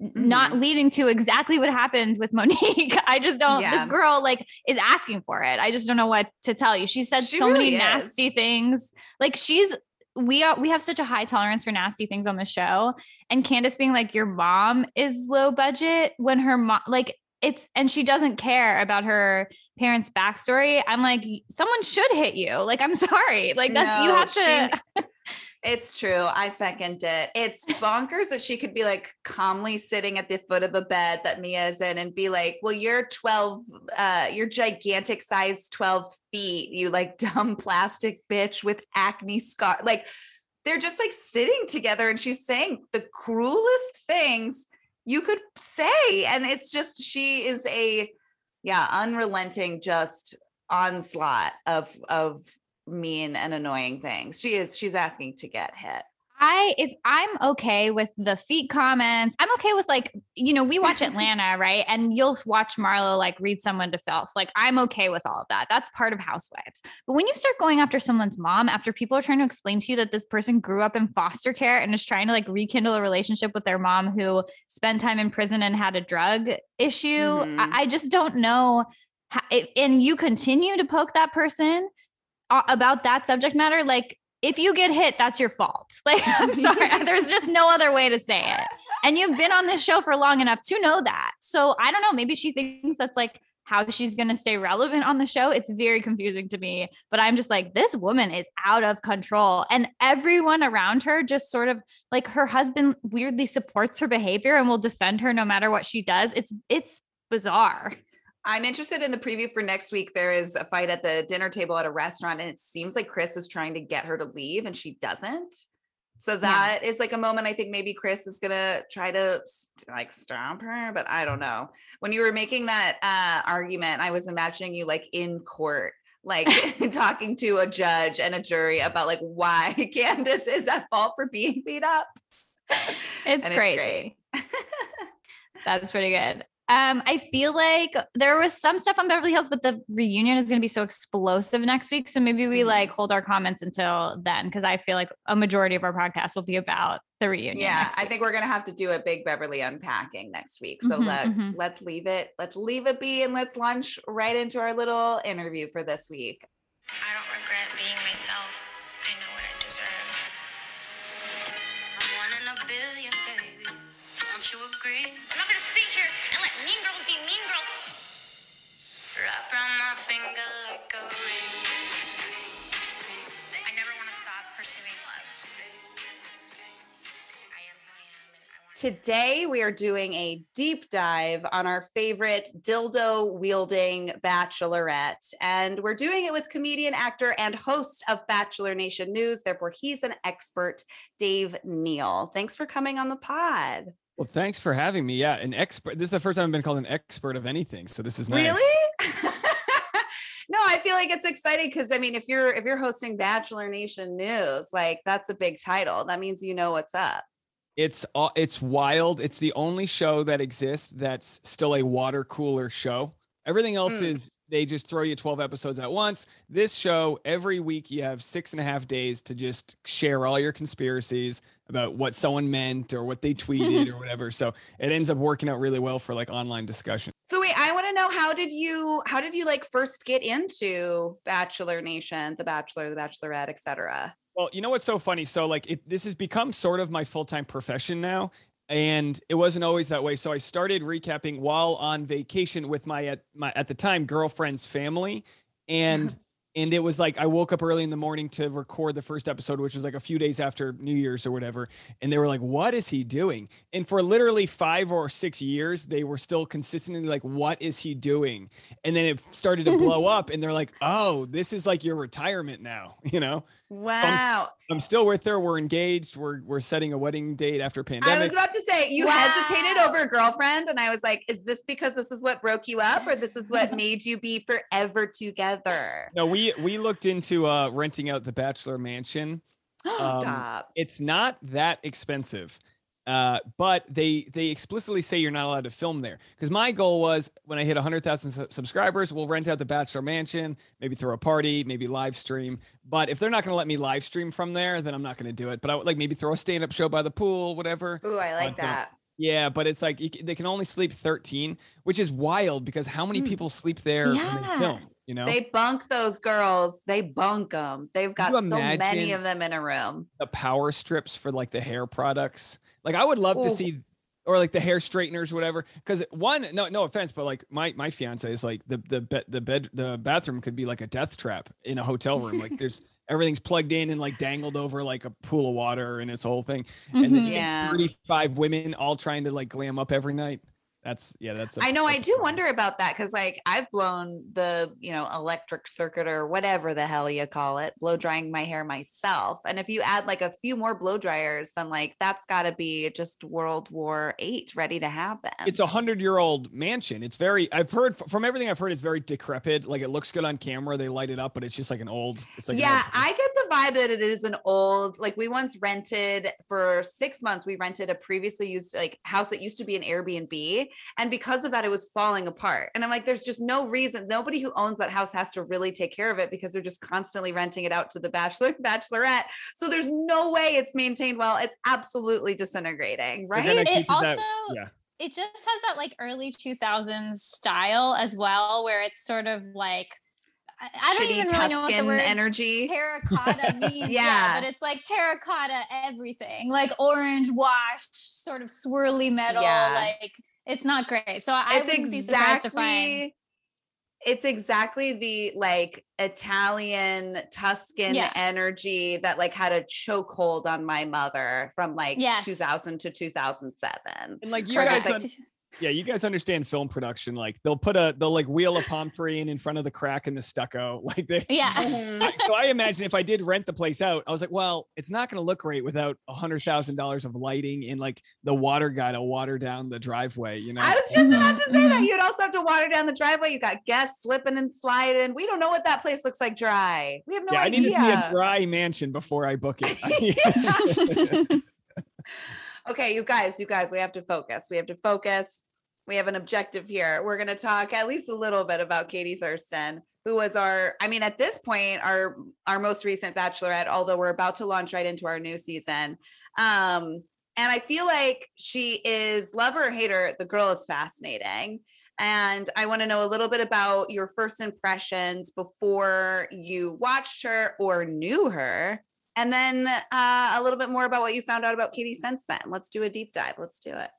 n- not mm-hmm. leading to exactly what happened with Monique. I just don't
Yeah.
this girl like is asking for it. I just don't know what to tell you. She said
She
so
really
many
is.
nasty things. Like she's we are we have such a high tolerance for nasty things on the show. And Candiace being like, your mom is low budget when her mom like it's and she doesn't care about her parents' backstory. I'm like, someone should hit you. Like, I'm sorry. Like that's you
No,
have to
she- It's true. I second it. It's bonkers that she could be like calmly sitting at the foot of a bed that Mia is in and be like, well, you're 12, uh, you're gigantic size 12 feet, you like dumb plastic bitch with acne scar. Like they're just like sitting together and she's saying the cruelest things you could say. And it's just, she is a, yeah, unrelenting, just onslaught of, of mean and annoying things. She is, she's asking to get hit.
I if I'm okay with the feet comments, I'm okay with like, you know, we watch Atlanta, right? And you'll watch Marlo like read someone to filth. Like I'm okay with all of that. That's part of housewives. But when you start going after someone's mom, after people are trying to explain to you that this person grew up in foster care and is trying to like rekindle a relationship with their mom who spent time in prison and had a drug issue,
Mhm.
I, I just don't know. How, and you continue to poke that person about that subject matter, like if you get hit, that's your fault. Like, I'm sorry, there's just no other way to say it. And you've been on this show for long enough to know that. So I don't know. Maybe she thinks that's like how she's going to stay relevant on the show. It's very confusing to me. But I'm just like, this woman is out of control. And everyone around her just sort of like her husband weirdly supports her behavior and will defend her no matter what she does. It's, it's bizarre.
I'm interested in the preview for next week. There is a fight at the dinner table at a restaurant, and it seems like Chris is trying to get her to leave, and she doesn't. So that is like a moment I think maybe Chris is gonna try to like stop her, but I don't know. When you were making that uh, argument, I was imagining you like in court, like talking to a judge and a jury about like why Candiace is at fault for being beat up.
It's
And
crazy.
great.
That's pretty good. Um, I feel like there was some stuff on Beverly Hills, but the reunion is going to be so explosive next week. So maybe we
Mhm.
like hold our comments until then, because I feel like a majority of our podcast will be about the reunion.
yeah
next
i think we're gonna have to do a big beverly unpacking next week so
Mhm,
let's
mhm.
let's leave it let's leave it be and let's launch right into our little interview for this week
I don't Wrap around my finger like a ring. I never want to stop pursuing love.
Today we are doing a deep dive on our favorite dildo wielding bachelorette and we're doing it with comedian actor and host of bachelor nation news therefore he's an expert dave neal thanks for coming on the pod
Well, thanks for having me. Yeah, an expert. This is the first time I've been called an expert of anything, so this is nice.
Really? no, I feel like it's exciting because I mean, if you're if you're hosting Bachelor Nation News, like that's a big title. That means you know what's up.
It's uh, it's wild. It's the only show that exists that's still a water cooler show. Everything else
Mm.
is they just throw you 12 episodes at once. This show, every week you have six and a half days to just share all your conspiracies about what someone meant or what they tweeted or whatever. So it ends up working out really well for like online discussion.
So wait, I want to know how did you how did you like first get into Bachelor Nation, The Bachelor, The Bachelorette, etc.
Well, you know what's so funny? So like it this has become sort of my full-time profession now. And it wasn't always that way. So I started recapping while on vacation with my at my at the time girlfriend's family. And and it was like I woke up early in the morning to record the first episode, which was like a few days after New Year's or whatever. And they were like, What is he doing? And for literally five or six years, they were still consistently like, What is he doing? And then it started to blow up, and they're like, Oh, this is like your retirement now, you know?
Wow.
I'm still with her. We're engaged. We're we're setting a wedding date after pandemic.
I was about to say you
Wow.
hesitated over a girlfriend, and I was like, is this because this is what broke you up, or this is what made you be forever together?
no, we we looked into uh renting out the bachelor mansion. Um,
Stop.
It's not that expensive. Uh, but they they explicitly say you're not allowed to film there because my goal was when I hit 100,000 su- subscribers, we'll rent out the bachelor mansion, maybe throw a party, maybe live stream. But if they're not going to let me live stream from there, then I'm not going to do it. But I would like maybe throw a stand up show by the pool, whatever.
Ooh, I like
but, uh,
that.
Yeah, but it's like c- they can only sleep 13, which is wild because how many
Mm.
people sleep there when
Yeah.
they film? You know,
They bunk those girls. They bunk them. They've got so many of them in a room.
the power strips for like the hair products. Like I would love to see, or like the hair straighteners, whatever. Because one, no, no offense, but like my my fiance is like the the bed the bed the bathroom could be like a death trap in a hotel room. Like there's everything's plugged in and like dangled over like a pool of water and it's whole thing. And then
Mhm.
you
Yeah.
35 women all trying to like glam up every night. That's yeah, that's. I
I know. I do wonder about that because, like, I've blown the, you know, electric circuit or whatever the hell you call it, blow drying my hair myself. And if you add like a few more blow dryers, then like that's got to be just World War Eight ready to happen.
It's a hundred year old mansion. It's very. I've heard from everything I've heard. It's very decrepit. Like it looks good on camera. They light it up, but it's just like an old. It's like
yeah,
old-
I get the vibe that it is an old, like we once rented for six months, we rented a previously used like house that used to be an Airbnb. And because of that, it was falling apart. And I'm like, there's just no reason. Nobody who owns that house has to really take care of it because they're just constantly renting it out to the bachelor, bachelorette. So there's no way it's maintained well. It's absolutely disintegrating, right?
I
It
keep that-
also
yeah.
it just has that like early 2000s style as well, where it's sort of like I, I don't
Shitty
even really know what the
Tuscan
word
energy.
terracotta means. yeah.
Yeah.
but it's like terracotta everything, like orange wash, sort of swirly metal.
Yeah.
Like it's not great. So I
it's
wouldn't be surprised to find.
exactly it's exactly the like Italian Tuscan
Yeah.
energy that like had a chokehold on my mother from like
Yes.
2000 to 2007.
And like you
Or
guys,
just, like,
un- yeah, you guys understand film production. Like they'll put a they'll like wheel a palm tree in in front of the crack in the stucco. Like they.
Yeah.
Mhm.
So I imagine if I did rent the place out, I was like, well, it's not going to look great without a hundred thousand dollars of lighting and like the water guy to water down the driveway. You know.
I was just about to say that
mhm.
you'd also have to water down the driveway. You got guests slipping and sliding. We don't know what that place looks like dry. We have no idea.
yeah, I
idea.
need to see a dry mansion before I book it.
okay, you guys, you guys, we have to focus. We have to focus. We have an objective here. We're going to talk at least a little bit about Katie Thurston, who was our, I mean, at this point, our our most recent bachelorette, although we're about to launch right into our new season. Um, and I feel like she is lover or hater, the girl is fascinating. And I want to know a little bit about your first impressions before you watched her or knew her. And then uh, a little bit more about what you found out about Katie since then. Let's do a deep dive. Let's do it.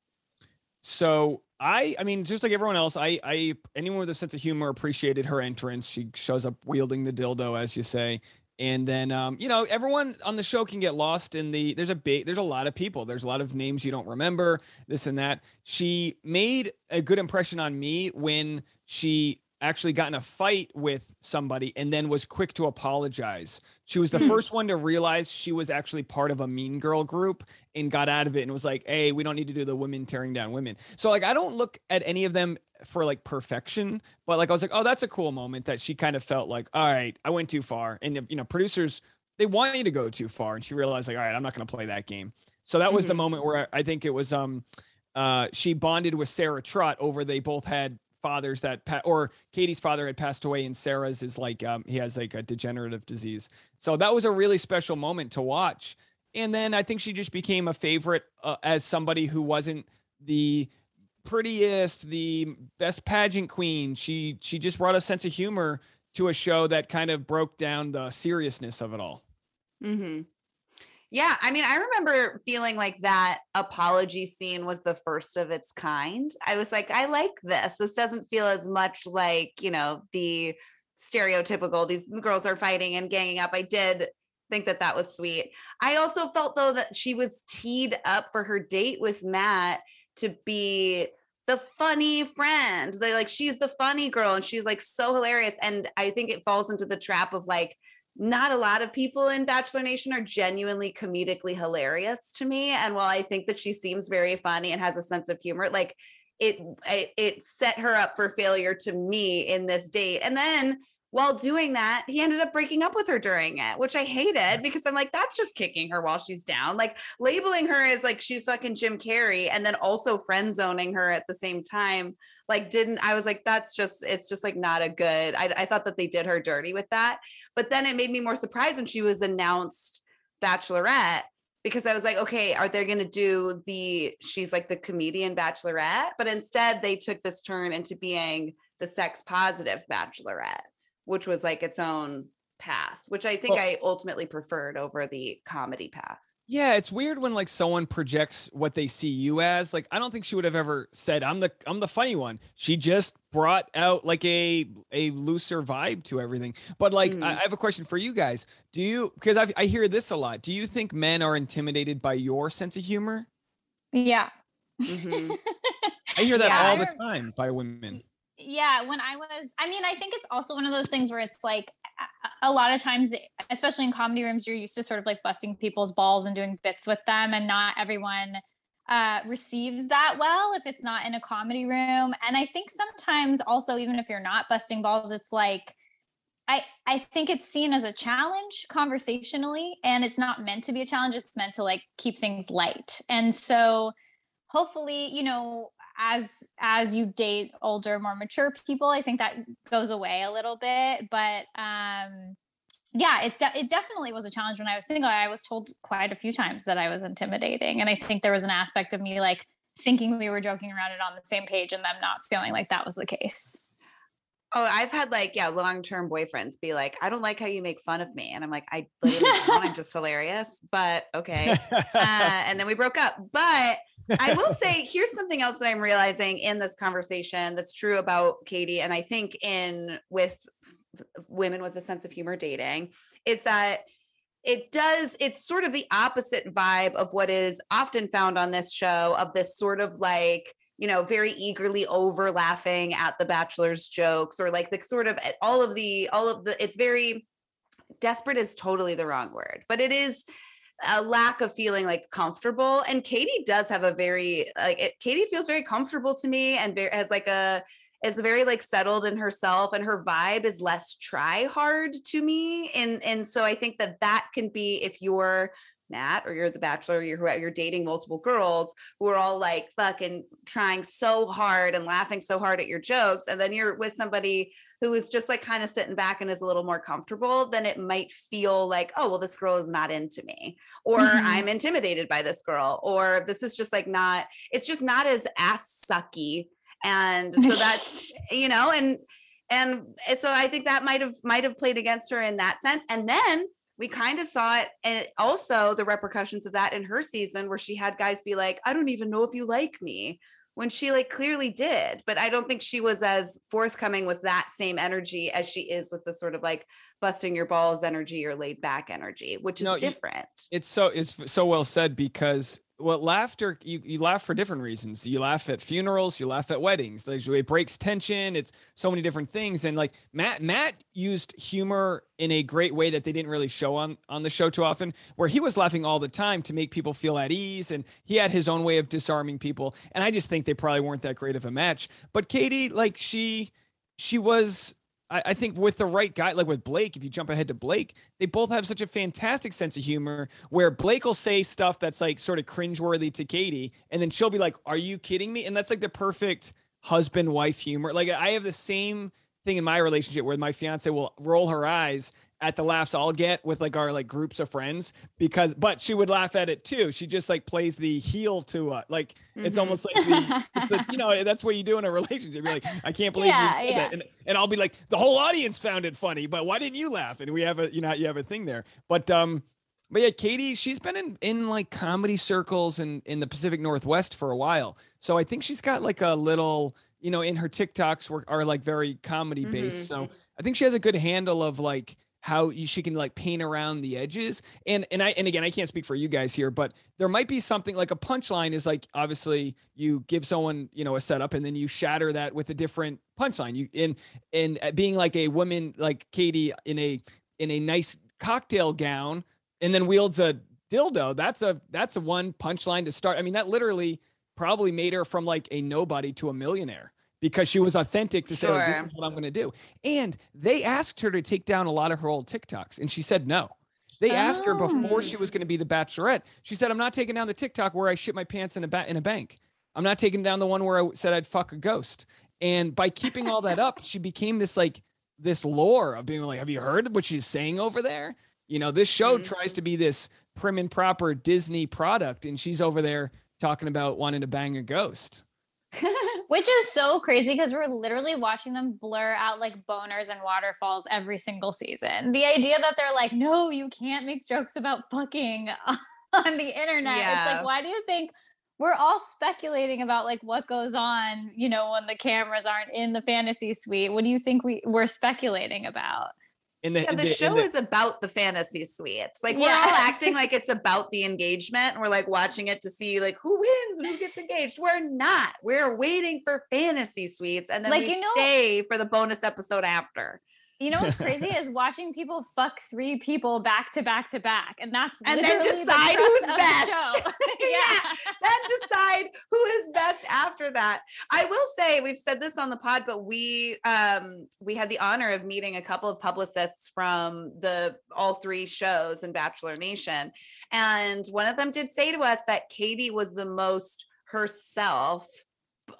So I, I mean, just like everyone else, I, I, anyone with a sense of humor appreciated her entrance. She shows up wielding the dildo, as you say, and then, um, you know, everyone on the show can get lost in the. There's a big, there's a lot of people. There's a lot of names you don't remember, this and that. She made a good impression on me when she actually got in a fight with somebody and then was quick to apologize. She was the
Hmm.
first one to realize she was actually part of a mean girl group and got out of it and was like, "Hey, we don't need to do the women tearing down women." So like I don't look at any of them for like perfection, but like I was like, "Oh, that's a cool moment that she kind of felt like, all right, I went too far." And you know, producers they want you to go too far and she realized like, "All right, I'm not going to play that game." So that was the
Mhm.
moment where I think it was um uh she bonded with Sarah Trott over they both had fathers that pa- or Katie's father had passed away and Sarah's is like um he has like a degenerative disease. So that was a really special moment to watch. And then I think she just became a favorite uh, as somebody who wasn't the prettiest, the best pageant queen. She she just brought a sense of humor to a show that kind of broke down the seriousness of it all.
Mm-hmm. Yeah, I mean, I remember feeling like that apology scene was the first of its kind. I was like, I like this. This doesn't feel as much like, you know, the stereotypical these girls are fighting and ganging up. I did think that that was sweet. I also felt though that she was teed up for her date with Matt to be the funny friend. They're like she's the funny girl and she's like so hilarious and I think it falls into the trap of like not a lot of people in Bachelor Nation are genuinely comedically hilarious to me. And while I think that she seems very funny and has a sense of humor, like it, it, it set her up for failure to me in this date. And then while doing that, he ended up breaking up with her during it, which I hated because I'm like, that's just kicking her while she's down. Like labeling her as like she's fucking Jim Carrey and then also friend zoning her at the same time like didn't i was like that's just it's just like not a good I, I thought that they did her dirty with that but then it made me more surprised when she was announced bachelorette because i was like okay are they going to do the she's like the comedian bachelorette? But instead they took this turn into being the sex positive bachelorette which was like its own path which i think
Well-
i ultimately preferred over the comedy path
Yeah, it's weird when like someone projects what they see you as. Like I don't think she would have ever said I'm the I'm the funny one. She just brought out like a a looser vibe to everything. But like I,
Mhm.
I have a question for you guys. Do you because I I hear this a lot. Do you think men are intimidated by your sense of humor?
Yeah.
Mhm.
I hear that
Yeah,
all the time by women.
yeah when i was i mean i think it's also one of those things where it's like a- lot of times especially in comedy rooms you're used to sort of like busting people's balls and doing bits with them and not everyone uh, receives that well if it's not in a comedy room. And i think sometimes also even if you're not busting balls it's like I, I think it's seen as a challenge conversationally and it's not meant to be a challenge it's meant to like keep things light. And so hopefully you know as as you date older more mature people i think that goes away a little bit but um yeah it's de- it definitely was a challenge when i was single i was told quite a few times that i was intimidating and i think there was an aspect of me like thinking we were joking around it on the same page and them not feeling like that was the case
Oh, I've had like, yeah, long term boyfriends be like, I don't like how you make fun of me. And I'm like, I literally don't. I'm just hilarious, but okay. Uh, and then we broke up. But I will say, here's something else that I'm realizing in this conversation that's true about Katie. And I think in with women with a sense of humor dating is that it does it's sort of the opposite vibe of what is often found on this show of this sort of like you know, very eagerly over laughing at the bachelor's jokes or like the sort of eh, all of the, all of the, it's very desperate is totally the wrong word, but it is a lack of feeling like comfortable. And Katie does have a very, like, it, Katie feels very comfortable to me and very, has like a, is very like settled in herself and her vibe is less try hard to me and and so i think that that can be if you're Matt or you're the bachelor, you're you're dating multiple girls who are all like fucking trying so hard and laughing so hard at your jokes, and then you're with somebody who is just like kind of sitting back and is a little more comfortable, then it might feel like, oh, well, this girl is not into me, or mm-hmm. I'm intimidated by this girl, or this is just like not, it's just not as ass sucky. And so that's, you know, and and so I think that might have might have played against her in that sense. And then we kind of saw it and also the repercussions of that in her season where she had guys be like i don't even know if you like me when she like clearly did but i don't think she was as forthcoming with that same energy as she is with the sort of like busting your balls energy or laid back energy which is no, different.
it's so it's so well said because well laughter you, you laugh for different reasons. You laugh at funerals you laugh at weddings. Like it breaks tension. It's so many different things. And like matt matt used humor in a great way that they didn't really show on on the show too often where he was laughing all the time to make people feel at ease. And he had his own way of disarming people. And i just think they probably weren't that great of a match. But katie like she she was I, I think with the right guy, like with Blake, if you jump ahead to Blake, they both have such a fantastic sense of humor where Blake will say stuff that's like sort of cringeworthy to Katie, and then she'll be like, Are you kidding me? And that's like the perfect husband wife humor. Like I have the same thing in my relationship where my fiance will roll her eyes at the laughs I'll get with like our like groups of friends because but she would laugh at it too. She just like plays the heel to uh like mm-hmm. it's almost like the, it's a, you know that's what you do in a relationship. You're like I can't believe yeah, you did yeah. that. And, and I'll be like the whole audience found it funny, but why didn't you laugh? And we have a you know you have a thing there. But um but yeah, Katie, she's been in in like comedy circles in in the Pacific Northwest for a while. So I think she's got like a little you know in her TikToks were, are like very comedy based. Mm-hmm. So I think she has a good handle of like how you, she can like paint around the edges. And and I and again, I can't speak for you guys here, but there might be something like a punchline is like obviously you give someone you know a setup and then you shatter that with a different punchline. You in in uh, being like a woman like Katie in a in a nice cocktail gown and then wields a dildo. That's a that's a one punchline to start. I mean, that literally probably made her from like a nobody to a millionaire because she was authentic to sure. say, like, this is what I'm going to do. And they asked her to take down a lot of her old TikToks, and she said no. They oh. asked her before she was oh. going to be the bachelorette. She said, I'm not taking down the TikTok where I shit my pants in a, ba- in a bank. I'm not taking down the one where I said I'd fuck a ghost. And by keeping all that up, she became this like this lore of being like, have you heard what she's saying over there? You know, this show mm-hmm. tries to be this prim and proper Disney product, and she's over there talking about wanting to bang a ghost.
Which is so crazy because we're literally watching them blur out like boners and waterfalls every single season. The idea that they're like, no, you can't make jokes about fucking on the internet. Yeah. It's like, why do you think we're all speculating about like what goes on, you know, when the cameras aren't in the fantasy suite? What do you think we, we're speculating about?
In the, yeah, the, the show the, is about the fantasy suites. Like we're all acting like it's about the engagement, and we're like watching it to see like who wins and who gets engaged. We're not. We're waiting for fantasy suites, and then like, we you know, stay for the bonus episode after.
You know what's crazy is watching people fuck three people back to back to back, and that's
And then
literally the
decide
crux
who's
of the
best.
show.
Yeah.
yeah.
then decide who is best after that. I will say we've said this on the pod, but we um we had the honor of meeting a couple of publicists from the all three shows in Bachelor Nation. And one of them did say to us that Katie was the most herself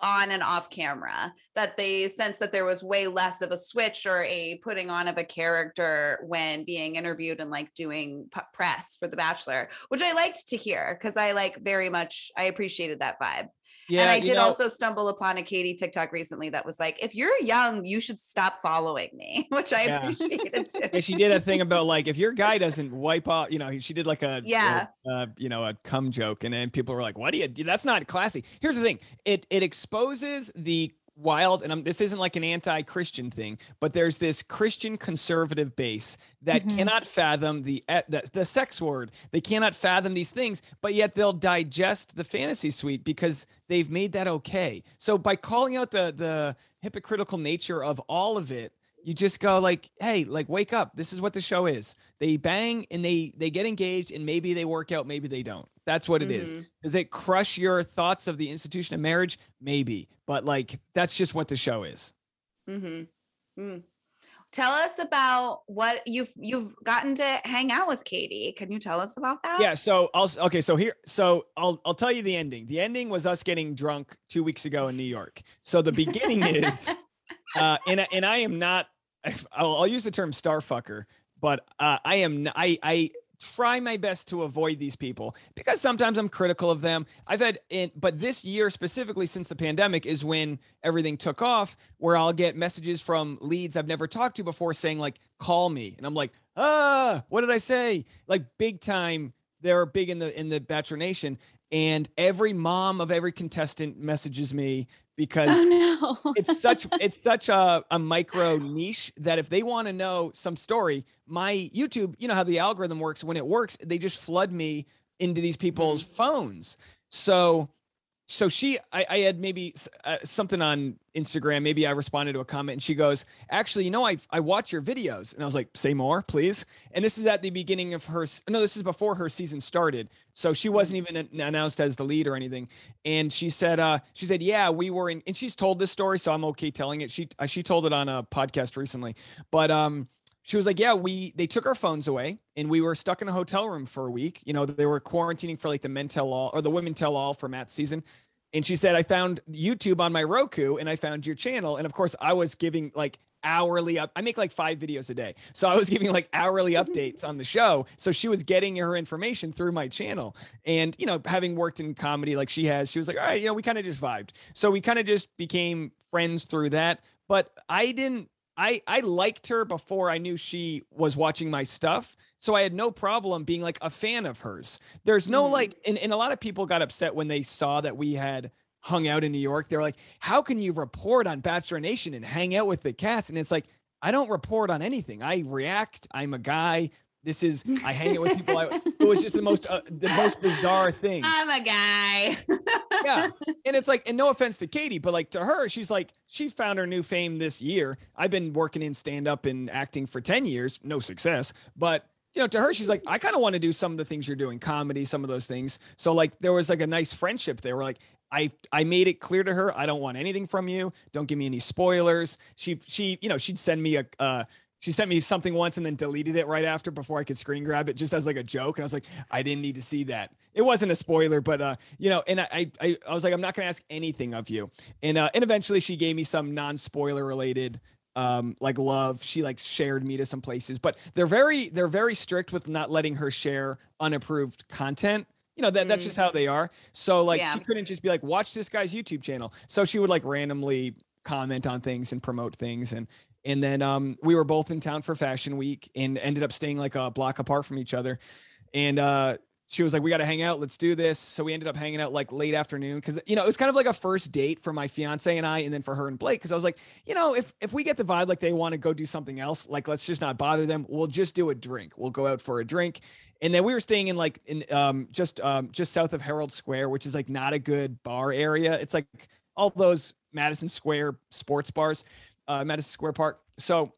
on and off camera that they sense that there was way less of a switch or a putting on of a character when being interviewed and like doing p- press for the bachelor which i liked to hear because i like very much i appreciated that vibe
Yeah,
and i did
know-
also stumble upon a katie tiktok recently that was like if you're young you should stop following me which i
Yeah.
appreciated too
And she did a thing about like if your guy doesn't wipe off, you know, she did like a
Yeah.
a, uh, you know, a cum joke, and then people were like, "What do you? do? That's not classy." Here's the thing: it it exposes the wild, and I'm, this isn't like an anti-Christian thing, but there's this Christian conservative base that
Mhm.
cannot fathom the, the the sex word. They cannot fathom these things, but yet they'll digest the fantasy suite because they've made that okay. So by calling out the the hypocritical nature of all of it you just go like hey like wake up this is what the show is they bang and they they get engaged and maybe they work out maybe they don't that's what it is.
Mhm.
does it crush your thoughts of the institution of marriage maybe but like that's just what the show is
Mm-hmm. Mm. Tell us about what you've you've gotten to hang out with Katie. Can you tell us about that?
yeah so i'll okay so here so i'll i'll tell you the ending the ending was us getting drunk two weeks ago in new york so the beginning is uh and I- and i am not i'll, I'll use the term starfucker but uh i am I I try my best to avoid these people because sometimes i'm critical of them. I've had in but this year specifically since the pandemic is when everything took off where i'll get messages from leads i've never talked to before saying like call me. And i'm like ah what did i say? Like big time they're big in the in the bachelor nation and every mom of every contestant messages me because
Oh no.
it's such it's such a, a micro niche that if they want to know some story my youtube you know how the algorithm works when it works they just flood me into these people's mm-hmm. phones so so she I, I had maybe uh, something on instagram. Maybe i responded to a comment and she goes actually you know i i watch your videos. And i was like say more please? And this is at the beginning of her no this is before her season started. So she wasn't even an- announced as the lead or anything. And she said uh she said yeah we were in and she's told this story so i'm okay telling it. She uh, she told it on a podcast recently. But um she was like yeah we they took our phones away and we were stuck in a hotel room for a week. You know they were quarantining for like the men tell all or the women tell all for matt's season. And she said i found youtube on my roku and i found your channel. And of course i was giving like hourly up i make like five videos a day. So i was giving like hourly updates on the show. So she was getting her information through my channel. And you know having worked in comedy like she has she was like all right you know we kind of just vibed. So we kind of just became friends through that. But i didn't i i liked her before i knew she was watching my stuff so i had no problem being like a fan of hers. There's no
Mhm.
like and, and a lot of people got upset when they saw that we had hung out in new york. They're like how can you report on bachelor nation and hang out with the cast? And it's like i don't report on anything. I react. I'm a guy this is i hang out with people I, it was just the most uh, the most bizarre thing
I'm a guy.
yeah and it's like and no offense to katie but like to her she's like she found her new fame this year i've been working in stand-up and acting for 10 years no success but you know to her she's like i kind of want to do some of the things you're doing comedy some of those things so like there was like a nice friendship there where like I I made it clear to her I don't want anything from you. Don't give me any spoilers. She she you know she'd send me a uh she sent me something once and then deleted it right after before I could screen grab it just as like a joke. And I was like, I didn't need to see that. It wasn't a spoiler, but uh, you know, and I I, I was like, I'm not gonna ask anything of you. And uh, and eventually she gave me some non-spoiler related um like love she like shared me to some places but they're very they're very strict with not letting her share unapproved content you know that that's
Mm.
just how they are so like
Yeah.
she couldn't just be like watch this guy's youtube channel so she would like randomly comment on things and promote things and and then um we were both in town for fashion week and ended up staying like a block apart from each other. And uh she was like we got to hang out. Let's do this. So we ended up hanging out like late afternoon because you know it was kind of like a first date for my fiance and i and then for her and blake because i was like you know if if we get the vibe like they want to go do something else like let's just not bother them. We'll just do a drink. We'll go out for a drink. And then we were staying in like in um just um just south of herald square which is like not a good bar area. It's like all those madison square sports bars uh madison square park so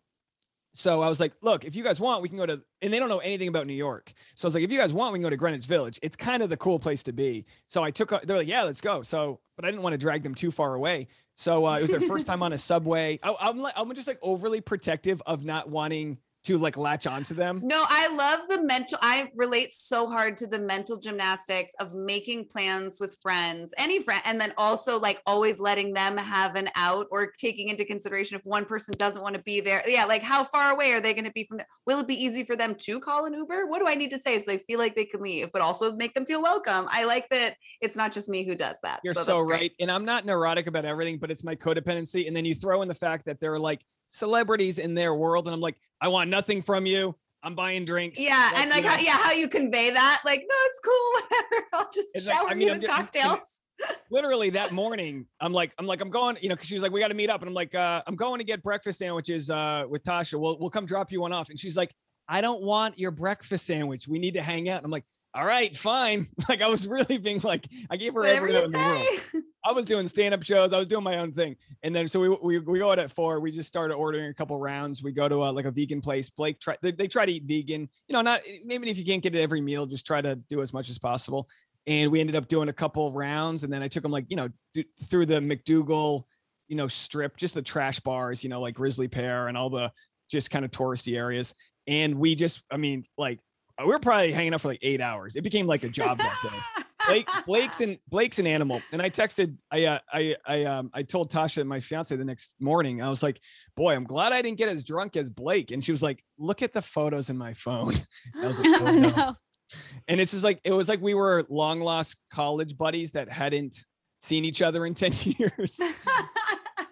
So I was like, look, if you guys want, we can go to, and they don't know anything about New York. So I was like, if you guys want, we can go to Greenwich Village. It's kind of the cool place to be. So I took, they're like, yeah, let's go. So, but I didn't want to drag them too far away. So uh, it was their first time on a subway. I, I'm like, I'm just like overly protective of not wanting to like latch onto them.
No, I love the mental. I relate so hard to the mental gymnastics of making plans with friends, any friend, and then also like always letting them have an out or taking into consideration if one person doesn't want to be there. Yeah, like how far away are they going to be from? The, will it be easy for them to call an Uber? What do I need to say so they feel like they can leave, but also make them feel welcome? I like that it's not just me who does that.
You're
so,
so,
great.
right. And I'm not neurotic about everything, but it's my codependency. And then you throw in the fact that they're like celebrities in their world. And I'm like, I want nothing from you. I'm buying drinks.
Yeah,
Like,
and like how,
know,
yeah, how you convey that? Like, no, it's cool, whatever. I'll just
It's like,
shower
I mean,
you with cocktails.
literally that morning, I'm like, I'm like, I'm going, you know, cause she was like, we got to meet up. And I'm like, uh, I'm going to get breakfast sandwiches uh, with Tasha. We'll, we'll come drop you one off. And she's like, I don't want your breakfast sandwich. We need to hang out. And I'm like, all right, fine. Like I was really being like, I gave her
Whatever
every
you
in the world.
say.
I was doing stand-up shows. I was doing my own thing. And then so we we, we go out at four. We just started ordering a couple rounds. We go to a, like a vegan place. Blake try they, they try to eat vegan. You know, not maybe if you can't get it every meal, just try to do as much as possible. And we ended up doing a couple rounds. And then I took them like you know th- through the MacDougal, you know, strip, just the trash bars, you know, like Grisly Pear and all the just kind of touristy areas. And we just, I mean, like we were probably hanging out for like eight hours. It became like a job that day. Blake, Blake's an Blake's an animal. And I texted, I uh, I I um I told Tasha, my fiance, the next morning. I was like, boy, I'm glad I didn't get as drunk as Blake. And she was like, look at the photos in my phone. I was like,
oh
"Oh, no."
no.
And it's just like it was like we were long lost college buddies that hadn't seen each other in 10 years.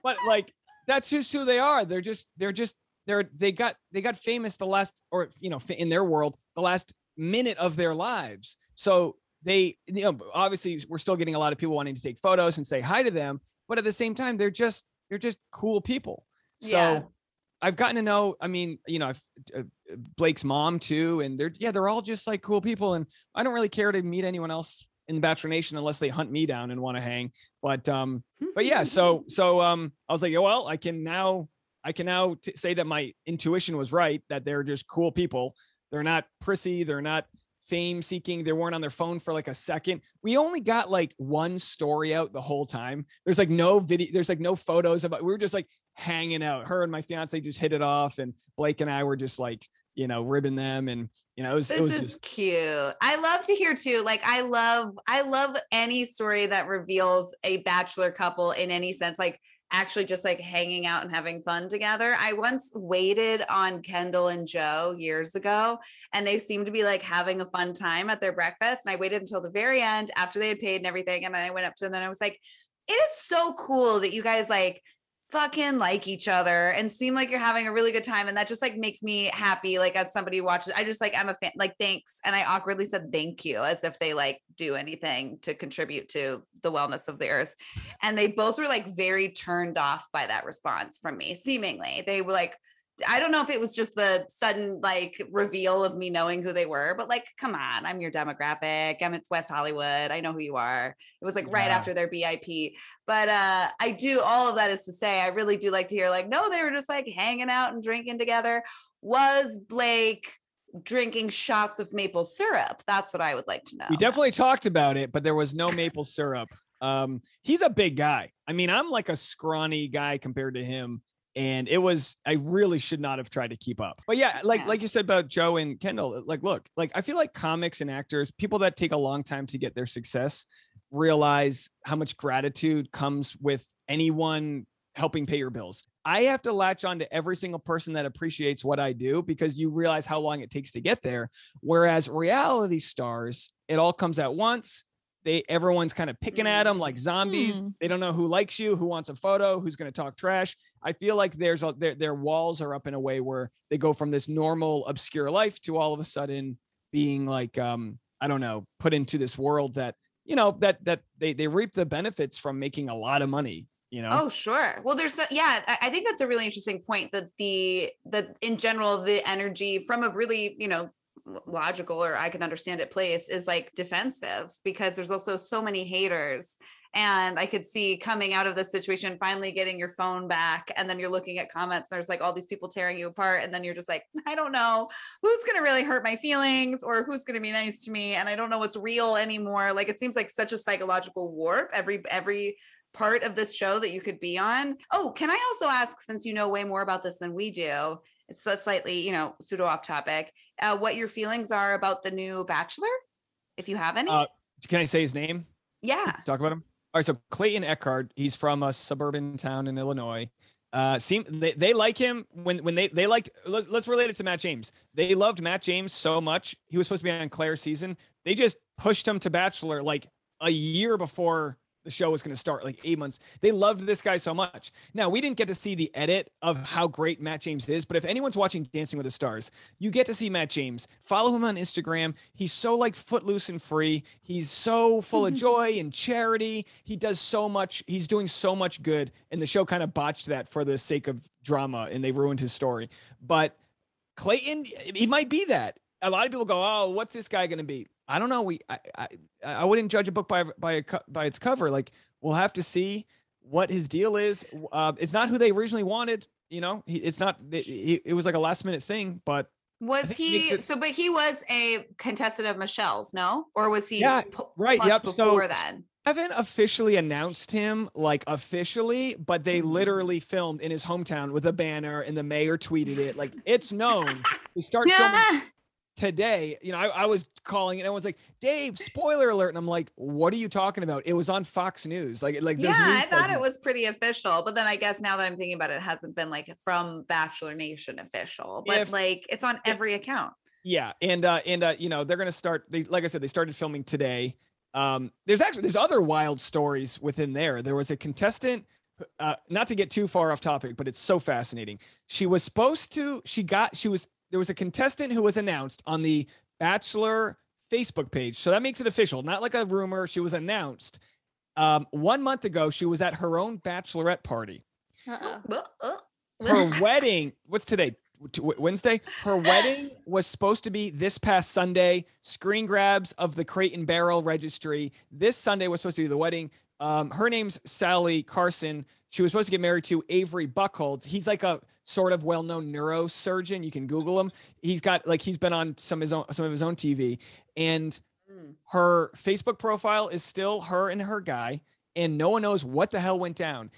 but like that's just who they are. They're just they're just they're they got they got famous the last or you know in their world the last minute of their lives. So they you know obviously we're still getting a lot of people wanting to take photos and say hi to them, but at the same time they're just they're just cool people. So
Yeah.
I've gotten to know, I mean, you know, I've, uh, Blake's mom too, and they're yeah, they're all just like cool people, and I don't really care to meet anyone else in Bachelor Nation unless they hunt me down and want to hang. But um, but yeah, so so um, I was like, well, I can now I can now t- say that my intuition was right that they're just cool people. They're not prissy. They're not fame seeking. They weren't on their phone for like a second. We only got like one story out the whole time. There's like no video. There's like no photos about. We were just like hanging out. Her and my fiance just hit it off, and Blake and I were just like you know ribbing them, and you know it was it
This
was
is
just
cute. I love to hear too. Like I love, I love any story that reveals a bachelor couple in any sense. Like actually just like hanging out and having fun together. I once waited on Kendall and Joe years ago, and they seemed to be like having a fun time at their breakfast. And I waited until the very end after they had paid and everything. And then I went up to them and I was like, it is so cool that you guys like fucking like each other and seem like you're having a really good time. And that just like makes me happy like as somebody watches i just like i'm a fan like thanks. And i awkwardly said thank you as if they like do anything to contribute to the wellness of the earth. And they both were like very turned off by that response from me seemingly. They were like I don't know if it was just the sudden like reveal of me knowing who they were, but like, come on, I'm your demographic. I'm it's West Hollywood. I know who you are. It was like right
Yeah.
after their BIP. But uh I do all of that is to say I really do like to hear like, no, they were just like hanging out and drinking together. Was Blake drinking shots of maple syrup? That's what I would like to know.
We definitely talked about it, but there was no maple syrup. Um, he's a big guy. I mean, I'm like a scrawny guy compared to him. And it was, I really should not have tried to keep up. But yeah, like
Yeah.
like you said about Joe and Kendall, uh, like look, like I feel like comics and actors, people that take a long time to get their success, realize how much gratitude comes with anyone helping pay your bills. I have to latch on to every single person that appreciates what I do because you realize how long it takes to get there. Whereas reality stars, it all comes at once. They everyone's kind of picking at them like zombies.
Hmm.
They don't know who likes you, who wants a photo, who's going to talk trash. I feel like there's a their their walls are up in a way where they go from this normal obscure life to all of a sudden being like um I don't know, put into this world that you know that that they they reap the benefits from making a lot of money, you know.
Oh, sure. Well, there's so- yeah, I- I think that's a really interesting point that the that in general the energy from a really, you know, l- logical or I can understand it place is like defensive because there's also so many haters And I could see coming out of this situation, finally getting your phone back. And then you're looking at comments, there's like all these people tearing you apart. And then you're just like, I don't know who's going to really hurt my feelings or who's going to be nice to me. And I don't know what's real anymore. Like it seems like such a psychological warp every, every, part of this show that you could be on. Oh, can I also ask, since you know way more about this than we do, it's a slightly, you know, pseudo off topic, uh, what your feelings are about the new Bachelor, if you have any?
Uh, can I say his name?
yeah.
Talk about him. All right, so Clayton Echard, he's from a suburban town in Illinois. Uh, seem they, they like him when when they they liked. Let, let's relate it to Matt James. They loved Matt James so much. He was supposed to be on Claire's season. They just pushed him to Bachelor like a year before the show was going to start, like eight months. They loved this guy so much. Now we didn't get to see the edit of how great Matt James is, but if anyone's watching Dancing with the Stars, you get to see Matt James. Follow him on Instagram. He's so like footloose and free. He's so full of joy and charity. He does so much. He's doing so much good, and the show kind of botched that for the sake of drama, and they ruined his story. But Clayton, he might be that. A lot of people go, "Oh, what's this guy going to be?" I don't know. We, I, I, I wouldn't judge a book by by a, by its cover. Like we'll have to see what his deal is. Uh, it's not who they originally wanted. You know, he, it's not. It, it was like a last minute thing, but
Was he
it-
so? But he was a contestant of Michelle's, no? Or was he?
Yeah,
pu-
right, yep, so-
Before then,
haven't officially announced him like officially, but they
Mhm.
literally filmed in his hometown with a banner, and the mayor tweeted it. Like it's known. They start filming
Yeah.
Today. You know, I, I was calling and I was like, Dave, spoiler alert. And I'm like, what are you talking about? It was on Fox News. Like, like
yeah, I thought it was pretty official. But then I guess now that I'm thinking about it, it hasn't been like from Bachelor Nation official, but
If-
like it's on every account.
Yeah, and uh and uh you know they're gonna start. They like I said, they started filming today. Um, there's actually there's other wild stories within there. There was a contestant. Uh, not to get too far off topic, but it's so fascinating. She was supposed to. She got. She was. There was a contestant who was announced on the Bachelor Facebook page, so that makes it official. Not like a rumor. She was announced. Um, one month ago, she was at her own bachelorette party.
Uh-oh.
Uh,
her wedding what's today wednesday her wedding was supposed to be this past sunday screen grabs of the crate and barrel registry this sunday was supposed to be the wedding um, her name's salley carson she was supposed to get married to avery buckholz he's like a sort of well-known neurosurgeon you can google him he's got like he's been on some of his own some of his own tv and
Mm.
her facebook profile is still her and her guy and no one knows what the hell went down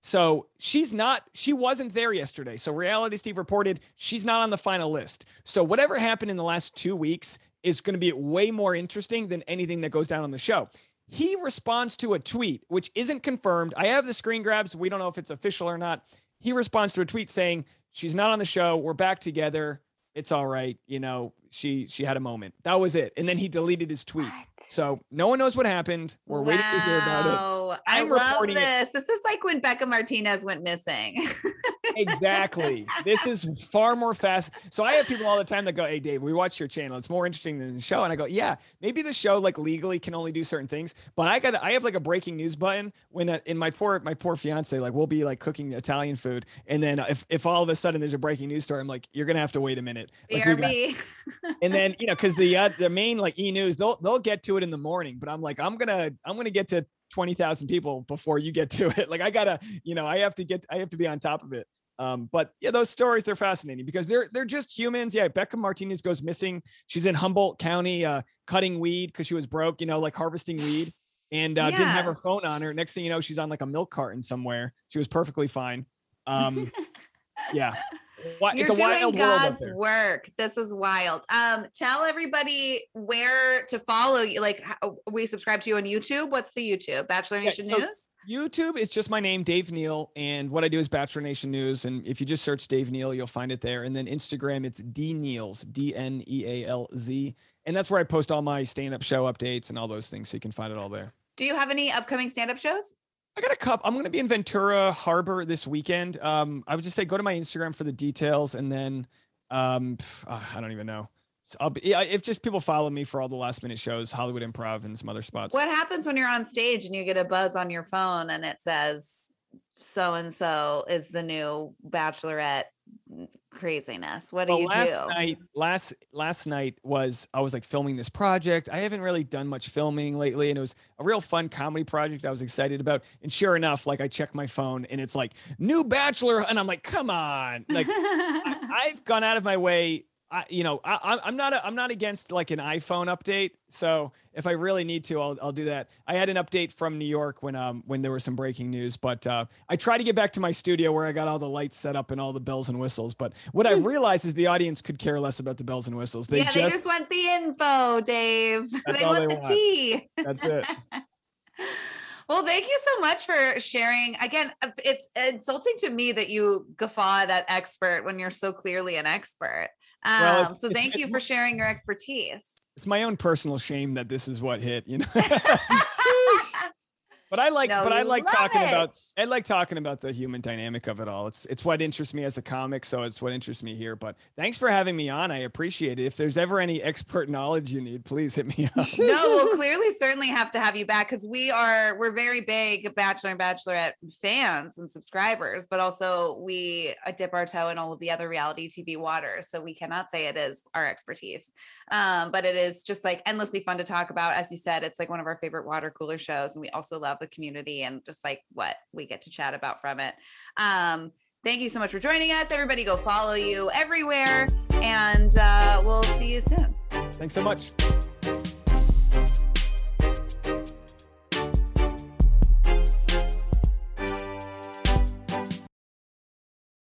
so she's not, she wasn't there yesterday. So Reality Steve reported she's not on the final list. So whatever happened in the last two weeks is going to be way more interesting than anything that goes down on the show. He responds to a tweet, which isn't confirmed. I have the screen grabs. We don't know if it's official or not. He responds to a tweet saying, She's not on the show. We're back together. It's all right. You know, she she had a moment. That was it. And then he deleted his tweet. So no one knows what happened. We're waiting to hear about it.
Wow, I
I'm
love
reporting it.
this. This is like when Bekah Martinez went missing.
exactly. This is far more fast. So I have people all the time that go, "Hey, Dave, we watch your channel. It's more interesting than the show." And I go, "Yeah, maybe the show like legally can only do certain things, but I got I have like a breaking news button when uh, in my poor my poor fiance like we'll be like cooking Italian food, and then if if all of a sudden there's a breaking news story, I'm like, "You're gonna have to wait a minute." Like,
BRB.
and then you know because the uh, the main like e news they'll they'll get to it in the morning, but I'm like, I'm gonna I'm gonna get to twenty thousand people before you get to it. Like I gotta you know I have to get I have to be on top of it. Um, but yeah, those stories they're fascinating because they're they're just humans. Yeah, Bekah Martinez goes missing. She's in Humboldt County, uh, cutting weed because she was broke. You know, like harvesting weed, and uh, didn't have her phone on her. Next thing you know, she's on like a milk carton somewhere. She was perfectly fine. Um, yeah,
You're
it's a
doing
wild
God's work. This is wild. Um, tell everybody where to follow you. Like how, we subscribe to you on YouTube. What's the YouTube? Bachelor
Yeah,
Nation
so-
News.
YouTube is just my name, Dave Neal, and what I do is Bachelor Nation News. And if you just search Dave Neal, you'll find it there. And then Instagram, it's D Nealz, D N E A L Z, and that's where I post all my stand-up show updates and all those things. So you can find it all there.
Do you have any upcoming stand-up shows?
I got a cup. I'm going to be in Ventura Harbor this weekend. Um, I would just say go to my Instagram for the details, and then um, uh, I don't even know. I'll be, if just people follow me for all the last minute shows, Hollywood Improv and some other spots.
What happens when you're on stage and you get a buzz on your phone and it says so and so is the new bachelorette craziness? What do
well,
you
last
do?
night, last last night was I was like filming this project. I haven't really done much filming lately, and it was a real fun comedy project I was excited about. And sure enough, like I check my phone and it's like new Bachelor, and I'm like, come on, like I, I've gone out of my way. I, you know, I, I'm- not, a, I'm not against like an iPhone update. So if I really need to, I'll, I'll do that. I had an update from New York when, um, when there was some breaking news, but uh, I try to get back to my studio where I got all the lights set up and all the bells and whistles. But what I've realized is the audience could care less about the bells and whistles. They
yeah,
just,
they just want the info, Dave. They want
they
the
want.
tea.
that's it.
Well, thank you so much for sharing. Again, it's insulting to me that you guffaw that expert when you're so clearly an expert. Um,
Well,
so thank you for sharing your expertise.
It's my own personal shame that this is what hit, you know. But I like,
No,
but I like talking about. I like talking about the human dynamic of it all. It's, it's what interests me as a comic, so it's what interests me here. But thanks for having me on. I appreciate it. If there's ever any expert knowledge you need, please hit me up.
no, we'll clearly certainly have to have you back because we are we're very big Bachelor and Bachelorette fans and subscribers, but also we uh, dip our toe in all of the other reality TV waters. So we cannot say it is our expertise. Um, but it is just like endlessly fun to talk about. As you said, it's like one of our favorite water cooler shows, and we also love the community and just like what we get to chat about from it. Um, thank you so much for joining us. Everybody go follow you everywhere, and uh, we'll see you soon.
Thanks so much.